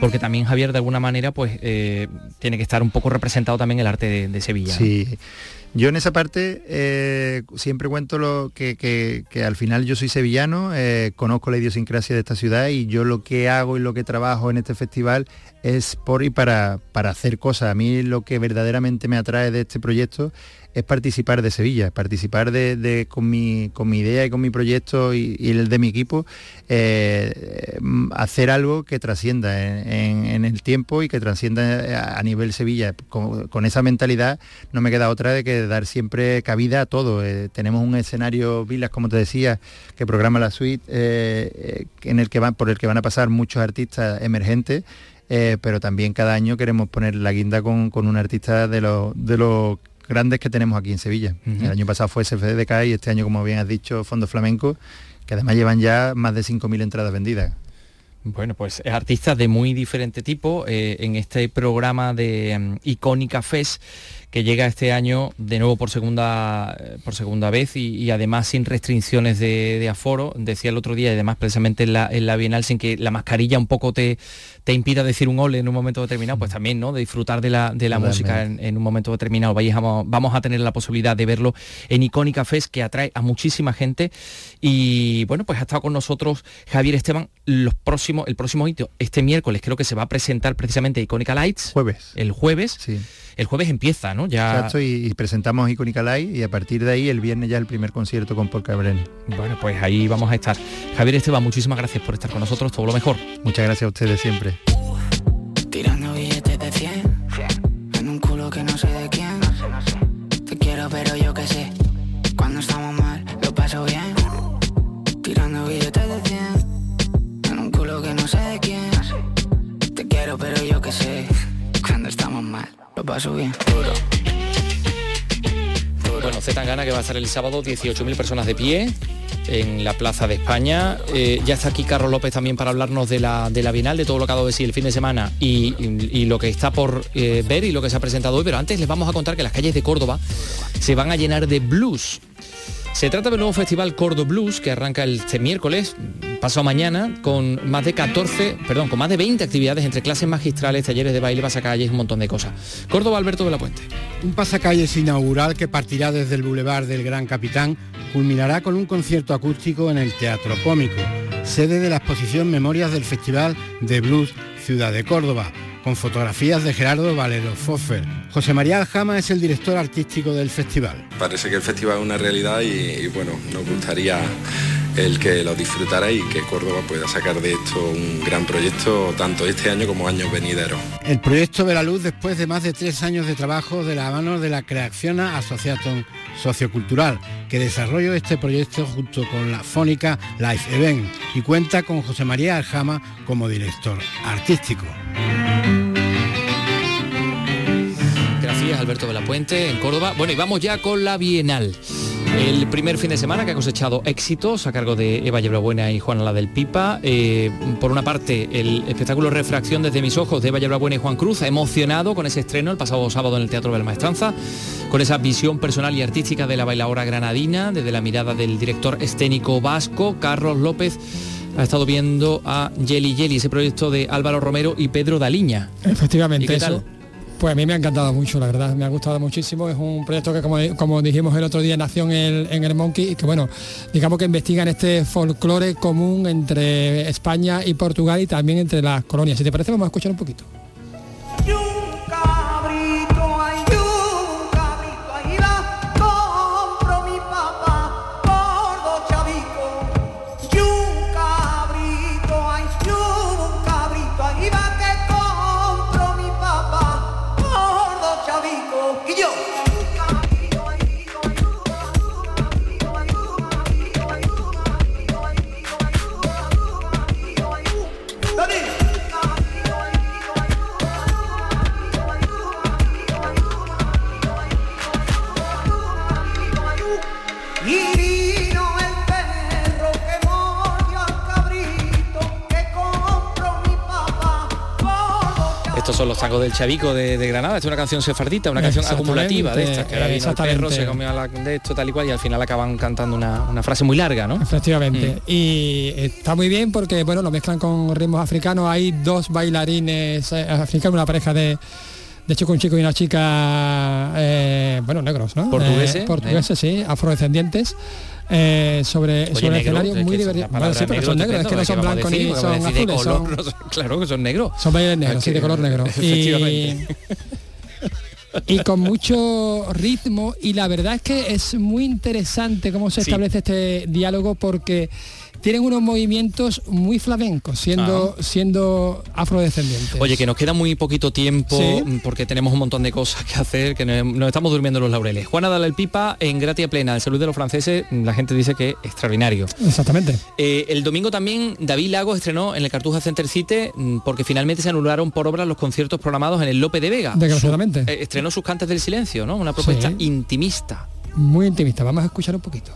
Porque también Javier de alguna manera pues eh, tiene que estar un poco representado también el arte de, de Sevilla. Sí. Yo en esa parte eh, siempre cuento lo que, al final yo soy sevillano, eh, conozco la idiosincrasia de esta ciudad y yo lo que hago y lo que trabajo en este festival es por y para, para hacer cosas. A mí lo que verdaderamente me atrae de este proyecto es participar de Sevilla, participar de, con, mi, idea y con mi proyecto y, el de mi equipo, eh, hacer algo que trascienda en, el tiempo y que trascienda a, nivel Sevilla. Con, esa mentalidad no me queda otra de que dar siempre cabida a todo. Eh, tenemos un escenario Vilas, como te decía, que programa la suite, eh, en el que por el que van a pasar muchos artistas emergentes. pero también cada año queremos poner la guinda con, un artista de los de lo grandes que tenemos aquí en Sevilla. El año pasado fue SFDK y este año, como bien has dicho, Fondo Flamenco, que además llevan ya más de 5.000 entradas vendidas. Bueno, pues artistas de muy diferente tipo eh, en este programa de mm, Icónica Fest que llega este año de nuevo por segunda, eh, por segunda vez y, además sin restricciones de, aforo. Decía el otro día, y además precisamente en la, en la Bienal, sin que la mascarilla un poco te, te impida decir un ole en un momento determinado, pues también, ¿no? De disfrutar de la, de la música en, un momento determinado. Vamos, vamos a tener la posibilidad de verlo en Icónica Fest, que atrae a muchísima gente. Y bueno, pues ha estado con nosotros Javier Esteban los próximos, el próximo hito, este miércoles creo que se va a presentar precisamente Icónica Lights. Jueves. El jueves. Sí el jueves empieza, ¿no? Ya... Exacto, y, presentamos Icónica Light y a partir de ahí el viernes ya el primer concierto con Paul Cabrera. Bueno, pues ahí vamos a estar. Javier Esteban, muchísimas gracias por estar con nosotros, todo lo mejor. Muchas gracias a ustedes siempre. Lo paso bien. Duro. Bueno, Zetangana que va a estar el sábado 18.000 personas de pie en la Plaza de España. Eh, ya está aquí Carlos López también para hablarnos de la, de la Bienal, de todo lo que ha dado de sí el fin de semana y, lo que está por eh, ver y lo que se ha presentado hoy. Pero antes les vamos a contar que las calles de Córdoba se van a llenar de blues. Se trata del nuevo festival Cordo Blues que arranca este miércoles, pasado mañana, con más de 14, perdón, con más de 20 actividades entre clases magistrales, talleres de baile, pasacalles, un montón de cosas. Córdoba Alberto de la Puente. Un pasacalles inaugural que partirá desde el Boulevard del Gran Capitán, culminará con un concierto acústico en el Teatro Cómico, sede de la exposición Memorias del Festival de Blues Ciudad de Córdoba con fotografías de Gerardo Valero Foffer. José María Aljama es el director artístico del festival. Parece que el festival es una realidad y, bueno, nos gustaría el que lo disfrutara y que Córdoba pueda sacar de esto un gran proyecto tanto este año como años venideros. El proyecto de la luz después de más de tres años de trabajo de la mano de la Creación Asociación Sociocultural, que desarrolló este proyecto junto con la Fónica Life Event y cuenta con José María Aljama como director artístico. Gracias Alberto de la Puente en Córdoba. Bueno, y vamos ya con la Bienal. El primer fin de semana que ha cosechado éxitos a cargo de Eva Buena y Juan La del Pipa. Eh, por una parte, el espectáculo Refracción desde mis ojos de Eva Buena y Juan Cruz, emocionado con ese estreno el pasado sábado en el Teatro de la Maestranza, con esa visión personal y artística de la bailadora granadina, desde la mirada del director escénico vasco, Carlos López ha estado viendo a Jelly Jelly, ese proyecto de Álvaro Romero y Pedro Daliña. Efectivamente, eso. Pues a mí me ha encantado mucho, la verdad, me ha gustado muchísimo. Es un proyecto que, como, dijimos el otro día, nació en el, en el Monkey y que, bueno, digamos que investigan este folclore común entre España y Portugal y también entre las colonias. Si te parece, vamos a escuchar un poquito. Los tangos del Chavico de, Granada. Es una canción sefardita, una canción acumulativa de estas, que ahora vino el perro, se comió la, de esto tal y cual y al final acaban cantando una, frase muy larga, ¿no? Efectivamente. Mm. Y está muy bien porque, bueno, lo mezclan con ritmos africanos. Hay dos bailarines eh, africanos, una pareja de de hecho, con un chico y una chica, eh, bueno, negros, ¿no? Portugueses. portugueses, sí, afrodescendientes. Eh, sobre, sobre el escenario muy divertido. sí, pero son negros, es que no son blancos ni son azules. son, claro que son negros. Son bailes negros, sí, de color negro. Y, y con mucho ritmo y la verdad es que es muy interesante cómo se establece este diálogo porque tienen unos movimientos muy flamencos, siendo, siendo afrodescendientes. Oye, que nos queda muy poquito tiempo mm, porque tenemos un montón de cosas que hacer, que nos estamos durmiendo los laureles. Juana Dale el Pipa en Gratia Plena, el salud de los franceses, mm, la gente dice que extraordinario. Exactamente. Eh, el domingo también David Lagos estrenó en el Cartuja Center City mm, porque finalmente se anularon por obras los conciertos programados en el Lope de Vega. Desgraciadamente. Eh, estrenó sus cantes del silencio, ¿no? Una propuesta intimista. Muy intimista. Vamos a escuchar un poquito.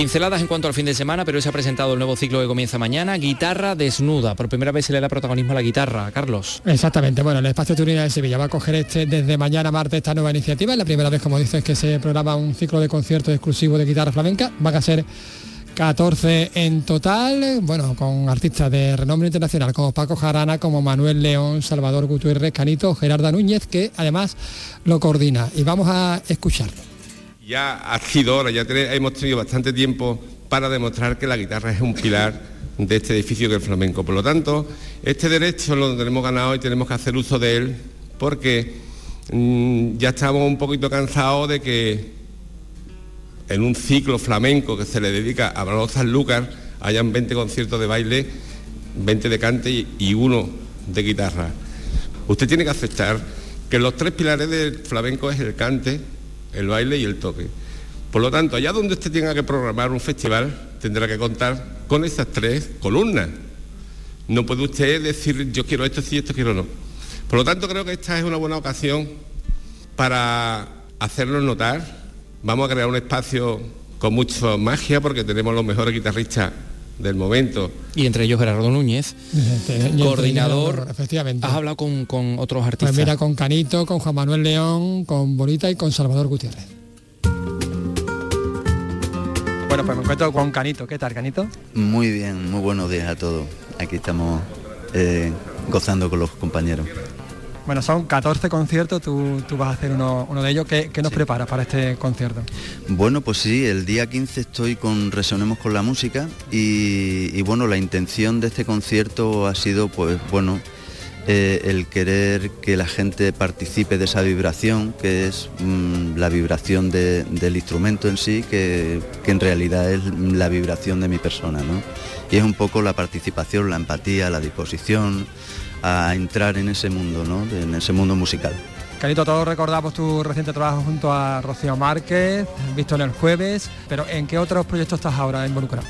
Pinceladas en cuanto al fin de semana, pero se ha presentado el nuevo ciclo que comienza mañana, Guitarra Desnuda. Por primera vez se le da protagonismo a la guitarra, Carlos. Exactamente, bueno, el Espacio Turina de Sevilla va a coger este desde mañana martes esta nueva iniciativa. Es la primera vez, como dices, que se programa un ciclo de conciertos exclusivo de guitarra flamenca. Van a ser 14 en total, bueno, con artistas de renombre internacional como Paco Jarana, como Manuel León, Salvador Gutiérrez Canito, Gerarda Núñez, que además lo coordina. Y vamos a escucharlo ya ha sido hora, ya hemos tenido bastante tiempo para demostrar que la guitarra es un pilar de este edificio que es el flamenco. Por lo tanto, este derecho lo tenemos ganado y tenemos que hacer uso de él porque mm, ya estamos un poquito cansados de que en un ciclo flamenco que se le dedica a Manolo Lucas hayan 20 conciertos de baile, 20 de cante y uno de guitarra. Usted tiene que aceptar que los tres pilares del flamenco es el cante, el baile y el toque. Por lo tanto, allá donde usted tenga que programar un festival, tendrá que contar con esas tres columnas. No puede usted decir yo quiero esto sí, esto quiero no. Por lo tanto, creo que esta es una buena ocasión para hacernos notar. Vamos a crear un espacio con mucha magia porque tenemos los mejores guitarristas del momento. Y entre ellos Gerardo Núñez, coordinador. efectivamente. Has hablado con, otros artistas. Pues mira, con Canito, con Juan Manuel León, con Bonita y con Salvador Gutiérrez. Bueno, pues me encuentro con Canito. ¿Qué tal, Canito? Muy bien, muy buenos días a todos. Aquí estamos eh, gozando con los compañeros. Bueno, son 14 conciertos, tú, vas a hacer uno, de ellos. ¿Qué, nos preparas para este concierto? Bueno, pues sí, el día 15 estoy con Resonemos con la Música y, bueno, la intención de este concierto ha sido, pues bueno, eh, el querer que la gente participe de esa vibración, que es mm, la vibración del instrumento en sí, que, que, en realidad es la vibración de mi persona, ¿no? Y es un poco la participación, la empatía, la disposición, a entrar en ese mundo, ¿no? en ese mundo musical. Carito, todos recordamos tu reciente trabajo junto a Rocío Márquez, visto en el jueves, pero ¿en qué otros proyectos estás ahora involucrado?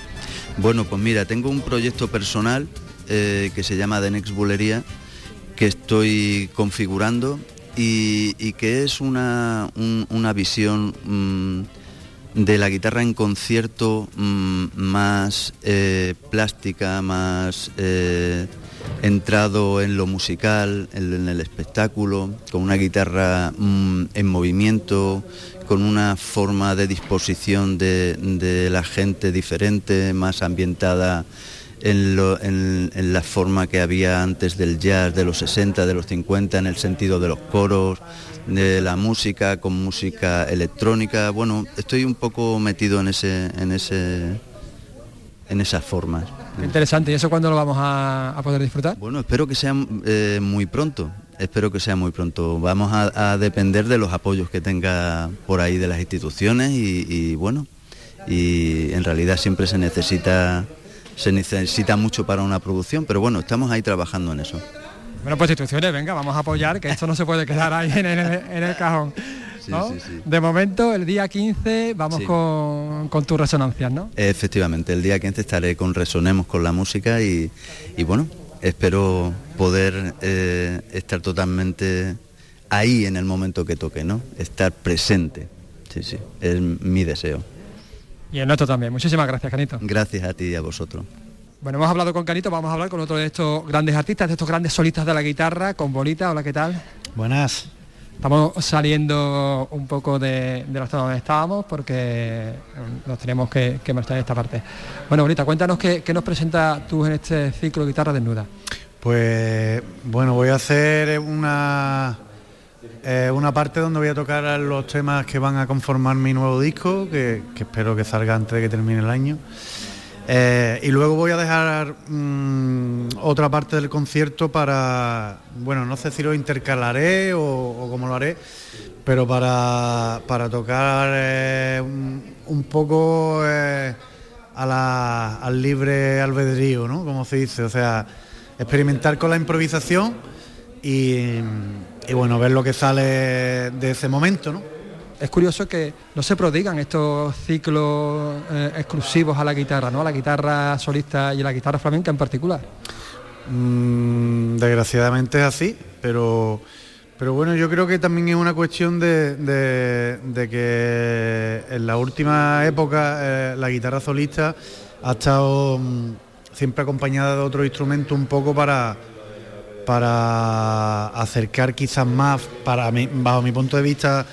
Bueno, pues mira, tengo un proyecto personal eh, que se llama The Next Bulería, que estoy configurando y, que es una, una visión mm, de la guitarra en concierto mm, más eh, plástica, más... Eh, entrado en lo musical, en, el espectáculo, con una guitarra mm, en movimiento, con una forma de disposición de, la gente diferente, más ambientada en, la forma que había antes del jazz de los 60, de los 50, en el sentido de los coros, de la música, con música electrónica. Bueno, estoy un poco metido en ese, en ese en esas formas. Interesante, ¿y eso cuándo lo vamos a, poder disfrutar? Bueno, espero que sea eh, muy pronto, espero que sea muy pronto. Vamos a, depender de los apoyos que tenga por ahí de las instituciones y, bueno, y en realidad siempre se necesita, se necesita mucho para una producción, pero bueno, estamos ahí trabajando en eso. Bueno, pues instituciones, venga, vamos a apoyar, que esto no se puede quedar ahí en el, cajón. De momento, el día 15 vamos con, con tus resonancias, ¿no? Efectivamente, el día 15 estaré con Resonemos con la música y, bueno, espero poder eh, estar totalmente ahí en el momento que toque, ¿no? Estar presente. Sí, sí, es mi deseo. Y el nuestro también. Muchísimas gracias, Canito. Gracias a ti y a vosotros. Bueno, hemos hablado con Canito, vamos a hablar con otro de estos grandes artistas, de estos grandes solistas de la guitarra, con Bolita. Hola, ¿qué tal? Buenas. Estamos saliendo un poco de, de los donde estábamos porque nos tenemos que, que marchar de esta parte. Bueno, Bolita, cuéntanos qué, nos presenta tú en este ciclo guitarra desnuda. Pues bueno, voy a hacer una, eh, una parte donde voy a tocar los temas que van a conformar mi nuevo disco, que espero que salga antes de que termine el año. Eh, y luego voy a dejar mm, otra parte del concierto para, bueno, no sé si lo intercalaré o, cómo lo haré, pero para, tocar eh, un, poco eh, al libre albedrío, ¿no? Como se dice, o sea, experimentar con la improvisación y, y bueno, ver lo que sale de ese momento, ¿no? Es curioso que no se prodigan estos ciclos eh, exclusivos a la guitarra, ¿no? A la guitarra solista y a la guitarra flamenca en particular. Mm, desgraciadamente es así, pero, pero bueno, yo creo que también es una cuestión de, que en la última época eh, la guitarra solista ha estado mm, siempre acompañada de otro instrumento un poco para para acercar quizás más, para mí, bajo mi punto de vista,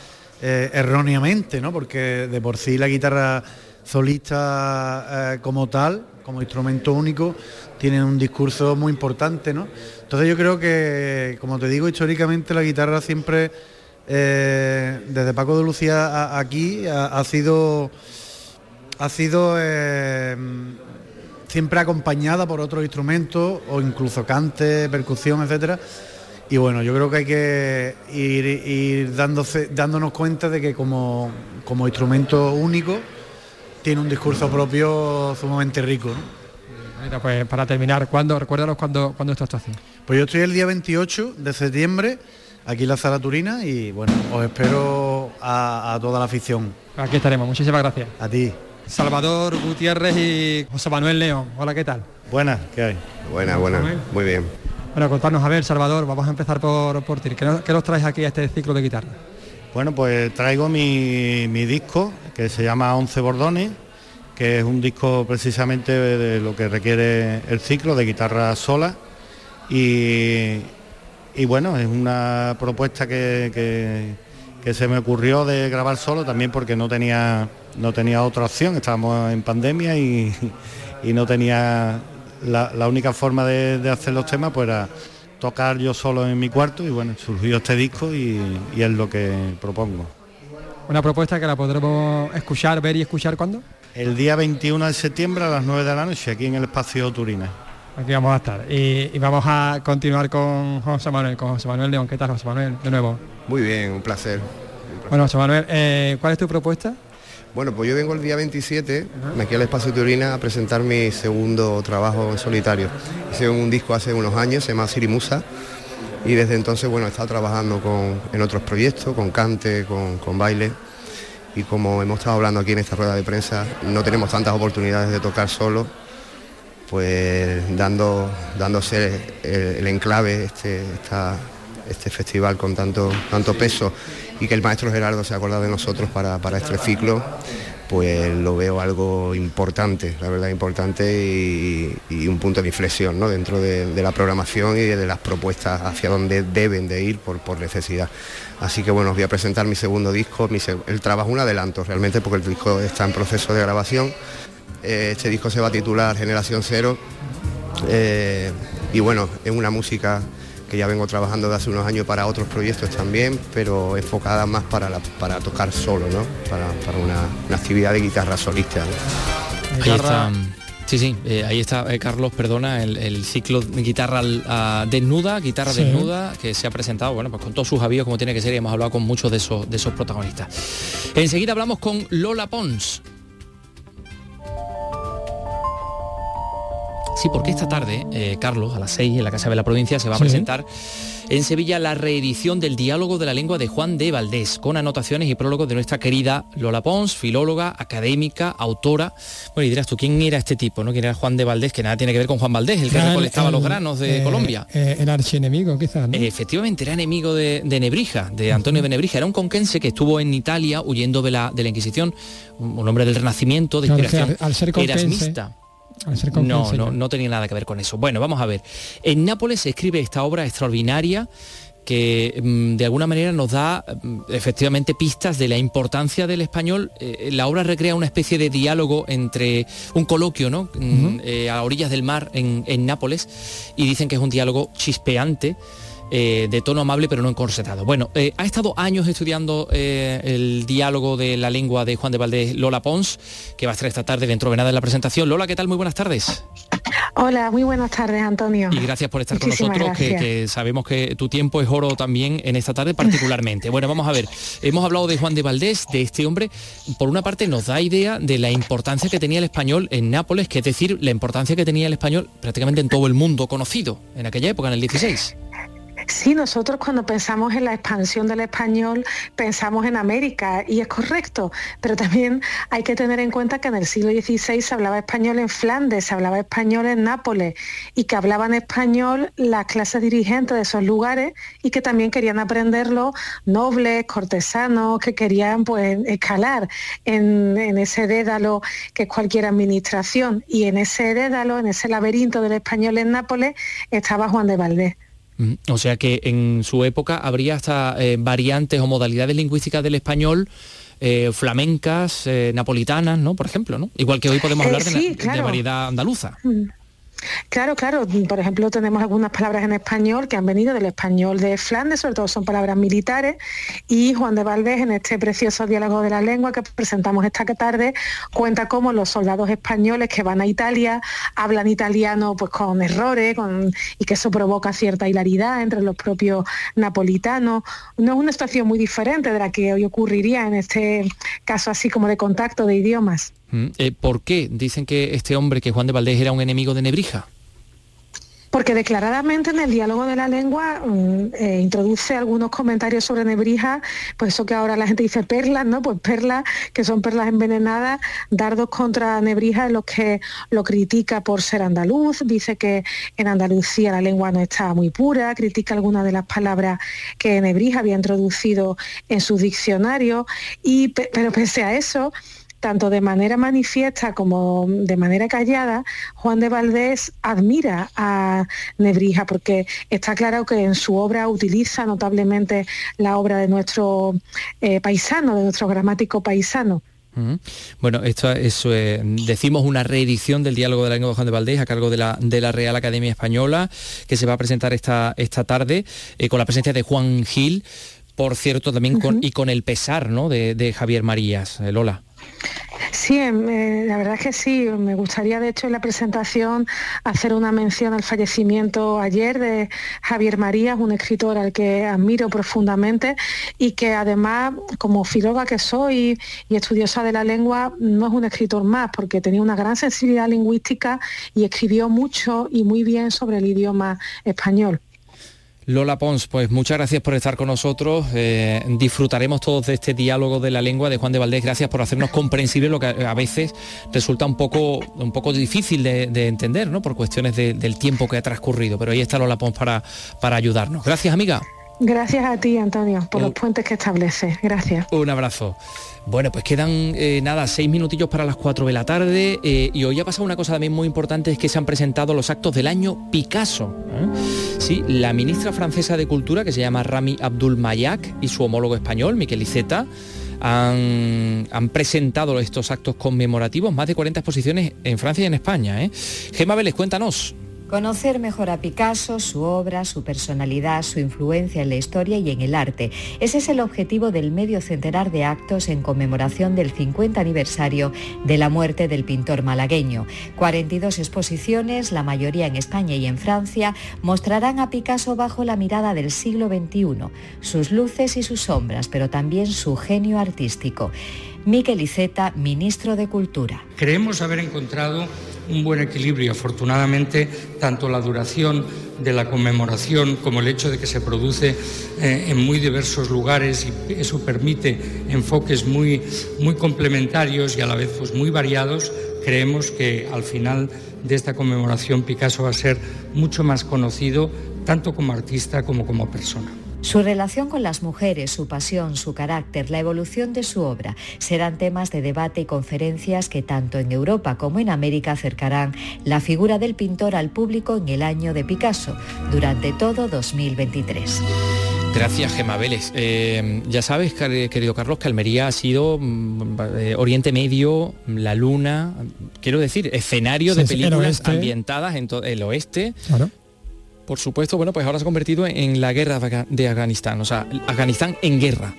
eh, erróneamente, ¿no? Porque de por sí la guitarra solista eh, como tal, como instrumento único, tiene un discurso muy importante, ¿no? Entonces yo creo que, como te digo, históricamente la guitarra siempre, eh, desde Paco de Lucía aquí, ha, sido, ha sido siempre acompañada por otros instrumentos o incluso cante, percusión, etcétera y bueno, yo creo que hay que ir, dándose, dándonos cuenta de que como, como, instrumento único tiene un discurso propio sumamente rico. Mira, pues para terminar, ¿cuándo, recuérdanos cuándo, cuándo esta actuación? Pues yo estoy el día 28 de septiembre aquí en la Sala Turina y bueno, os espero a, a toda la afición. Aquí estaremos, muchísimas gracias. A ti. Salvador Gutiérrez y José Manuel León. Hola, ¿qué tal? Buenas, ¿qué hay? Buenas, buenas, muy bien. Bueno, contarnos, a ver, Salvador, vamos a empezar por, por ti. ¿Qué nos, traes aquí a este ciclo de guitarra? Bueno, pues traigo mi, disco que se llama Once Bordones, que es un disco precisamente de lo que requiere el ciclo de guitarra sola. Y, bueno, es una propuesta que, se me ocurrió de grabar solo también porque no tenía, no tenía otra opción, estábamos en pandemia y, y no tenía la, única forma de, hacer los temas pues era tocar yo solo en mi cuarto y bueno, surgió este disco y, es lo que propongo. Una propuesta que la podremos escuchar, ver y escuchar cuándo? El día 21 de septiembre a las 9 de la noche, aquí en el espacio Turina. Aquí vamos a estar. Y, vamos a continuar con José Manuel, con José Manuel León. ¿Qué tal, José Manuel? De nuevo. Muy bien, un placer. Bueno, José Manuel, eh, ¿cuál es tu propuesta? Bueno, pues yo vengo el día 27 aquí al Espacio Turina a presentar mi segundo trabajo en solitario. Hice un disco hace unos años, se llama Sirimusa, y desde entonces, bueno, he estado trabajando en otros proyectos, con cante, con, baile, y como hemos estado hablando aquí en esta rueda de prensa, no tenemos tantas oportunidades de tocar solo, pues dando, dándose el, enclave, este, este festival con tanto, tanto peso y que el maestro Gerardo se acordado de nosotros para, este ciclo, pues lo veo algo importante, la verdad importante y, un punto de inflexión ¿no? dentro de, la programación y de, las propuestas hacia donde deben de ir por, por necesidad. Así que bueno, os voy a presentar mi segundo disco, el trabajo un adelanto realmente porque el disco está en proceso de grabación. Eh, este disco se va a titular Generación Cero eh, y bueno, es una música que ya vengo trabajando de hace unos años para otros proyectos también, pero enfocada más para, para tocar solo, ¿no? para, una, actividad de guitarra solista. Ahí está Sí, sí, eh, ahí está eh, Carlos, perdona, el, ciclo de guitarra desnuda, guitarra desnuda, que se ha presentado, bueno, pues con todos sus avíos como tiene que ser y hemos hablado con muchos de esos, de esos protagonistas. Enseguida hablamos con Lola Pons. Sí, porque esta tarde, eh, Carlos, a las 6 en la Casa de la Provincia se va a presentar en Sevilla la reedición del diálogo de la lengua de Juan de Valdés, con anotaciones y prólogos de nuestra querida Lola Pons, filóloga, académica, autora. Bueno, y dirás tú, ¿quién era este tipo? ¿no? ¿Quién era Juan de Valdés? Que nada tiene que ver con Juan Valdés, el que recolectaba los granos de eh, Colombia. Eh, el archienemigo, quizás. efectivamente, era enemigo de, Nebrija, de Antonio de Nebrija. Era un conquense que estuvo en Italia huyendo de la, de la Inquisición, un hombre del Renacimiento, de inspiración al, ser erasmista. No, no, no tenía nada que ver con eso. Bueno, vamos a ver. En Nápoles se escribe esta obra extraordinaria que mm, de alguna manera nos da mm, efectivamente pistas de la importancia del español. Eh, la obra recrea una especie de diálogo entre un coloquio ¿no? Mm, eh, a orillas del mar en, en Nápoles y dicen que es un diálogo chispeante eh, de tono amable pero no encorsetado. Bueno, eh, ha estado años estudiando eh, el diálogo de la lengua de Juan de Valdés Lola Pons, que va a estar esta tarde dentro de nada en la presentación. Lola, ¿qué tal? Muy buenas tardes. Hola, muy buenas tardes, Antonio. Y gracias por estar con nosotros, que, sabemos que tu tiempo es oro también en esta tarde particularmente. bueno, vamos a ver, hemos hablado de Juan de Valdés, de este hombre, por una parte nos da idea de la importancia que tenía el español en Nápoles, que es decir, la importancia que tenía el español prácticamente en todo el mundo conocido en aquella época, en el 16. Sí, nosotros cuando pensamos en la expansión del español pensamos en América y es correcto, pero también hay que tener en cuenta que en el siglo XVI se hablaba español en Flandes, se hablaba español en Nápoles y que hablaban español las clases dirigentes de esos lugares y que también querían aprenderlo nobles, cortesanos, que querían pues escalar en, en ese dédalo que es cualquier administración y en ese dédalo, en ese laberinto del español en Nápoles estaba Juan de Valdés. O sea que en su época habría hasta eh, variantes o modalidades lingüísticas del español eh, flamencas, eh, napolitanas, ¿no? Por ejemplo, ¿no? Igual que hoy podemos hablar de, variedad andaluza. Claro, claro. Por ejemplo, tenemos algunas palabras en español que han venido del español de Flandes, sobre todo son palabras militares, y Juan de Valdés, en este precioso diálogo de la lengua que presentamos esta tarde, cuenta cómo los soldados españoles que van a Italia hablan italiano pues con errores y que eso provoca cierta hilaridad entre los propios napolitanos. No es una situación muy diferente de la que hoy ocurriría en este caso así como de contacto de idiomas. Mm, eh, ¿Por qué dicen que este hombre, que Juan de Valdés, era un enemigo de Nebrija? Porque declaradamente en el diálogo de la lengua mm, eh, introduce algunos comentarios sobre Nebrija, pues eso que ahora la gente dice perlas, ¿no? Pues perlas, que son perlas envenenadas, dardos contra Nebrija en los que lo critica por ser andaluz, dice que en Andalucía la lengua no está muy pura, critica algunas de las palabras que Nebrija había introducido en su diccionario, y, pero pese a eso, tanto de manera manifiesta como de manera callada, Juan de Valdés admira a Nebrija porque está claro que en su obra utiliza notablemente la obra de nuestro eh, paisano, de nuestro gramático paisano. Bueno, esto es, decimos una reedición del diálogo de la lengua de Juan de Valdés a cargo de la, de la Real Academia Española, que se va a presentar esta, esta tarde eh, con la presencia de Juan Gil, por cierto, también con, y con el pesar ¿no? de, de Javier Marías. Lola. Sí, em, eh, la verdad es que sí. Me gustaría, de hecho, en la presentación hacer una mención al fallecimiento ayer de Javier Marías, un escritor al que admiro profundamente y que además, como filóloga que soy y estudiosa de la lengua, no es un escritor más, porque tenía una gran sensibilidad lingüística y escribió mucho y muy bien sobre el idioma español. Lola Pons, pues muchas gracias por estar con nosotros. Eh, disfrutaremos todos de este diálogo de la lengua de Juan de Valdés. Gracias por hacernos comprensible lo que a veces resulta un poco, un poco difícil de, entender, ¿no? Por cuestiones del tiempo que ha transcurrido. Pero ahí está Lola Pons para, para ayudarnos. Gracias, amiga. Gracias a ti, Antonio, por los puentes que estableces. Gracias. Un abrazo. Bueno, pues quedan eh, nada, seis minutillos para las cuatro de la tarde eh, y hoy ha pasado una cosa también muy importante, es que se han presentado los actos del año Picasso. ¿eh? Sí, la ministra francesa de Cultura, que se llama Rami Abdul Mayak, y su homólogo español, Miquel Iceta, han, presentado estos actos conmemorativos, más de 40 exposiciones en Francia y en España. Gema Vélez, cuéntanos. Conocer mejor a Picasso, su obra, su personalidad, su influencia en la historia y en el arte. Ese es el objetivo del medio centenar de actos en conmemoración del 50 aniversario de la muerte del pintor malagueño. 42 exposiciones, la mayoría en España y en Francia, mostrarán a Picasso bajo la mirada del siglo XXI, sus luces y sus sombras, pero también su genio artístico. Miquel Iceta, ministro de Cultura. Creemos haber encontrado un buen equilibrio. Afortunadamente, tanto la duración de la conmemoración como el hecho de que se produce eh, en muy diversos lugares y eso permite enfoques muy, muy complementarios y a la vez pues, muy variados, creemos que al final de esta conmemoración Picasso va a ser mucho más conocido tanto como artista como como persona. Su relación con las mujeres, su pasión, su carácter, la evolución de su obra serán temas de debate y conferencias que tanto en Europa como en América acercarán la figura del pintor al público en el año de Picasso durante todo 2023. Gracias, Gema Vélez. Eh, ya sabes, querido Carlos, que Almería ha sido mm, eh, Oriente Medio, la Luna, quiero decir, escenario de películas ambientadas en el oeste, por supuesto, bueno, pues ahora se ha convertido en la guerra de Afganistán, o sea, Afganistán en guerra.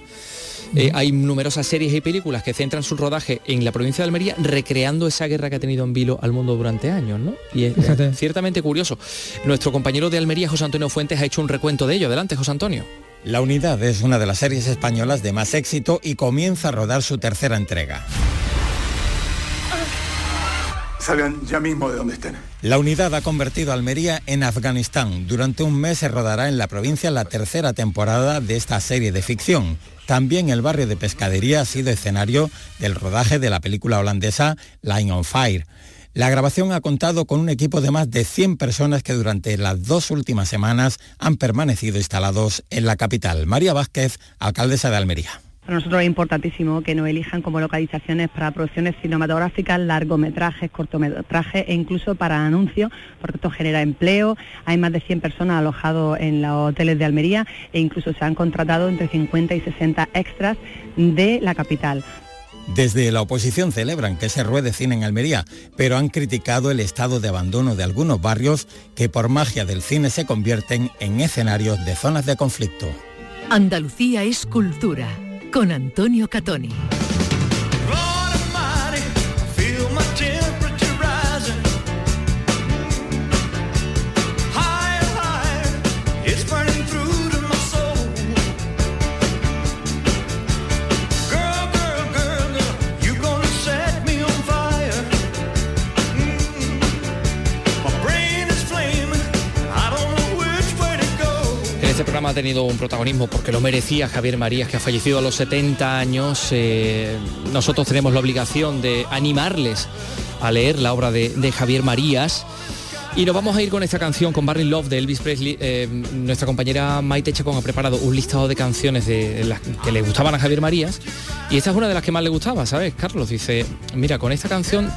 Eh, hay numerosas series y películas que centran su rodaje en la provincia de Almería, recreando esa guerra que ha tenido en vilo al mundo durante años, ¿no? Y es ciertamente curioso. Nuestro compañero de Almería, José Antonio Fuentes, ha hecho un recuento de ello. Adelante, José Antonio. La Unidad es una de las series españolas de más éxito y comienza a rodar su tercera entrega. Salgan ya mismo de donde estén. La unidad ha convertido Almería en Afganistán. Durante un mes se rodará en la provincia la tercera temporada de esta serie de ficción. También el barrio de Pescadería ha sido escenario del rodaje de la película holandesa Line on Fire. La grabación ha contado con un equipo de más de 100 personas que durante las dos últimas semanas han permanecido instalados en la capital. María Vázquez, alcaldesa de Almería. Para nosotros es importantísimo que nos elijan como localizaciones para producciones cinematográficas, largometrajes, cortometrajes e incluso para anuncios, porque esto genera empleo. Hay más de 100 personas alojadas en los hoteles de Almería e incluso se han contratado entre 50 y 60 extras de la capital. Desde la oposición celebran que se ruede cine en Almería, pero han criticado el estado de abandono de algunos barrios que por magia del cine se convierten en escenarios de zonas de conflicto. Andalucía es cultura con Antonio Catoni. Ha tenido un protagonismo porque lo merecía Javier Marías, que ha fallecido a los 70 años. Eh, nosotros tenemos la obligación de animarles a leer la obra de Javier Marías. Y nos vamos a ir con esta canción, con Barry Love de Elvis Presley. Eh, nuestra compañera Maite Chacón ha preparado un listado de canciones de las que le gustaban a Javier Marías. Y esta es una de las que más le gustaba, ¿sabes? Carlos dice, mira, con esta canción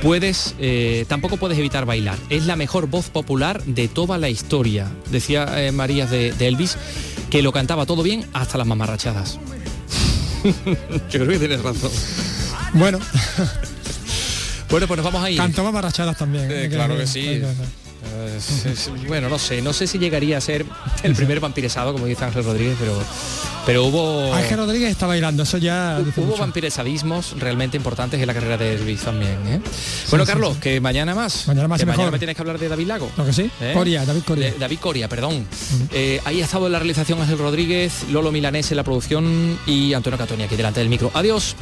puedes, eh, tampoco puedes evitar bailar. Es la mejor voz popular de toda la historia. Decía eh, Marías de, de Elvis que lo cantaba todo bien hasta las mamarrachadas. Yo creo que tienes razón. Bueno. Bueno, pues nos vamos a ir. Cantó barrachadas también. ¿eh? claro que sí. bueno, no sé, no sé si llegaría a ser el primer vampiresado, como dice Ángel Rodríguez, pero pero hubo Ángel Rodríguez está bailando, eso ya hubo vampiresadismos realmente importantes en la carrera de Elvis también. ¿eh? Bueno, Carlos, que mañana más. Mañana más que mejor. mañana me tienes que hablar de David Lago. Lo que sí. ¿Eh? Coria, David Coria. David Coria, perdón. ahí ha estado en la realización Ángel Rodríguez, Lolo Milanés en la producción y Antonio Catoni aquí delante del micro. Adiós.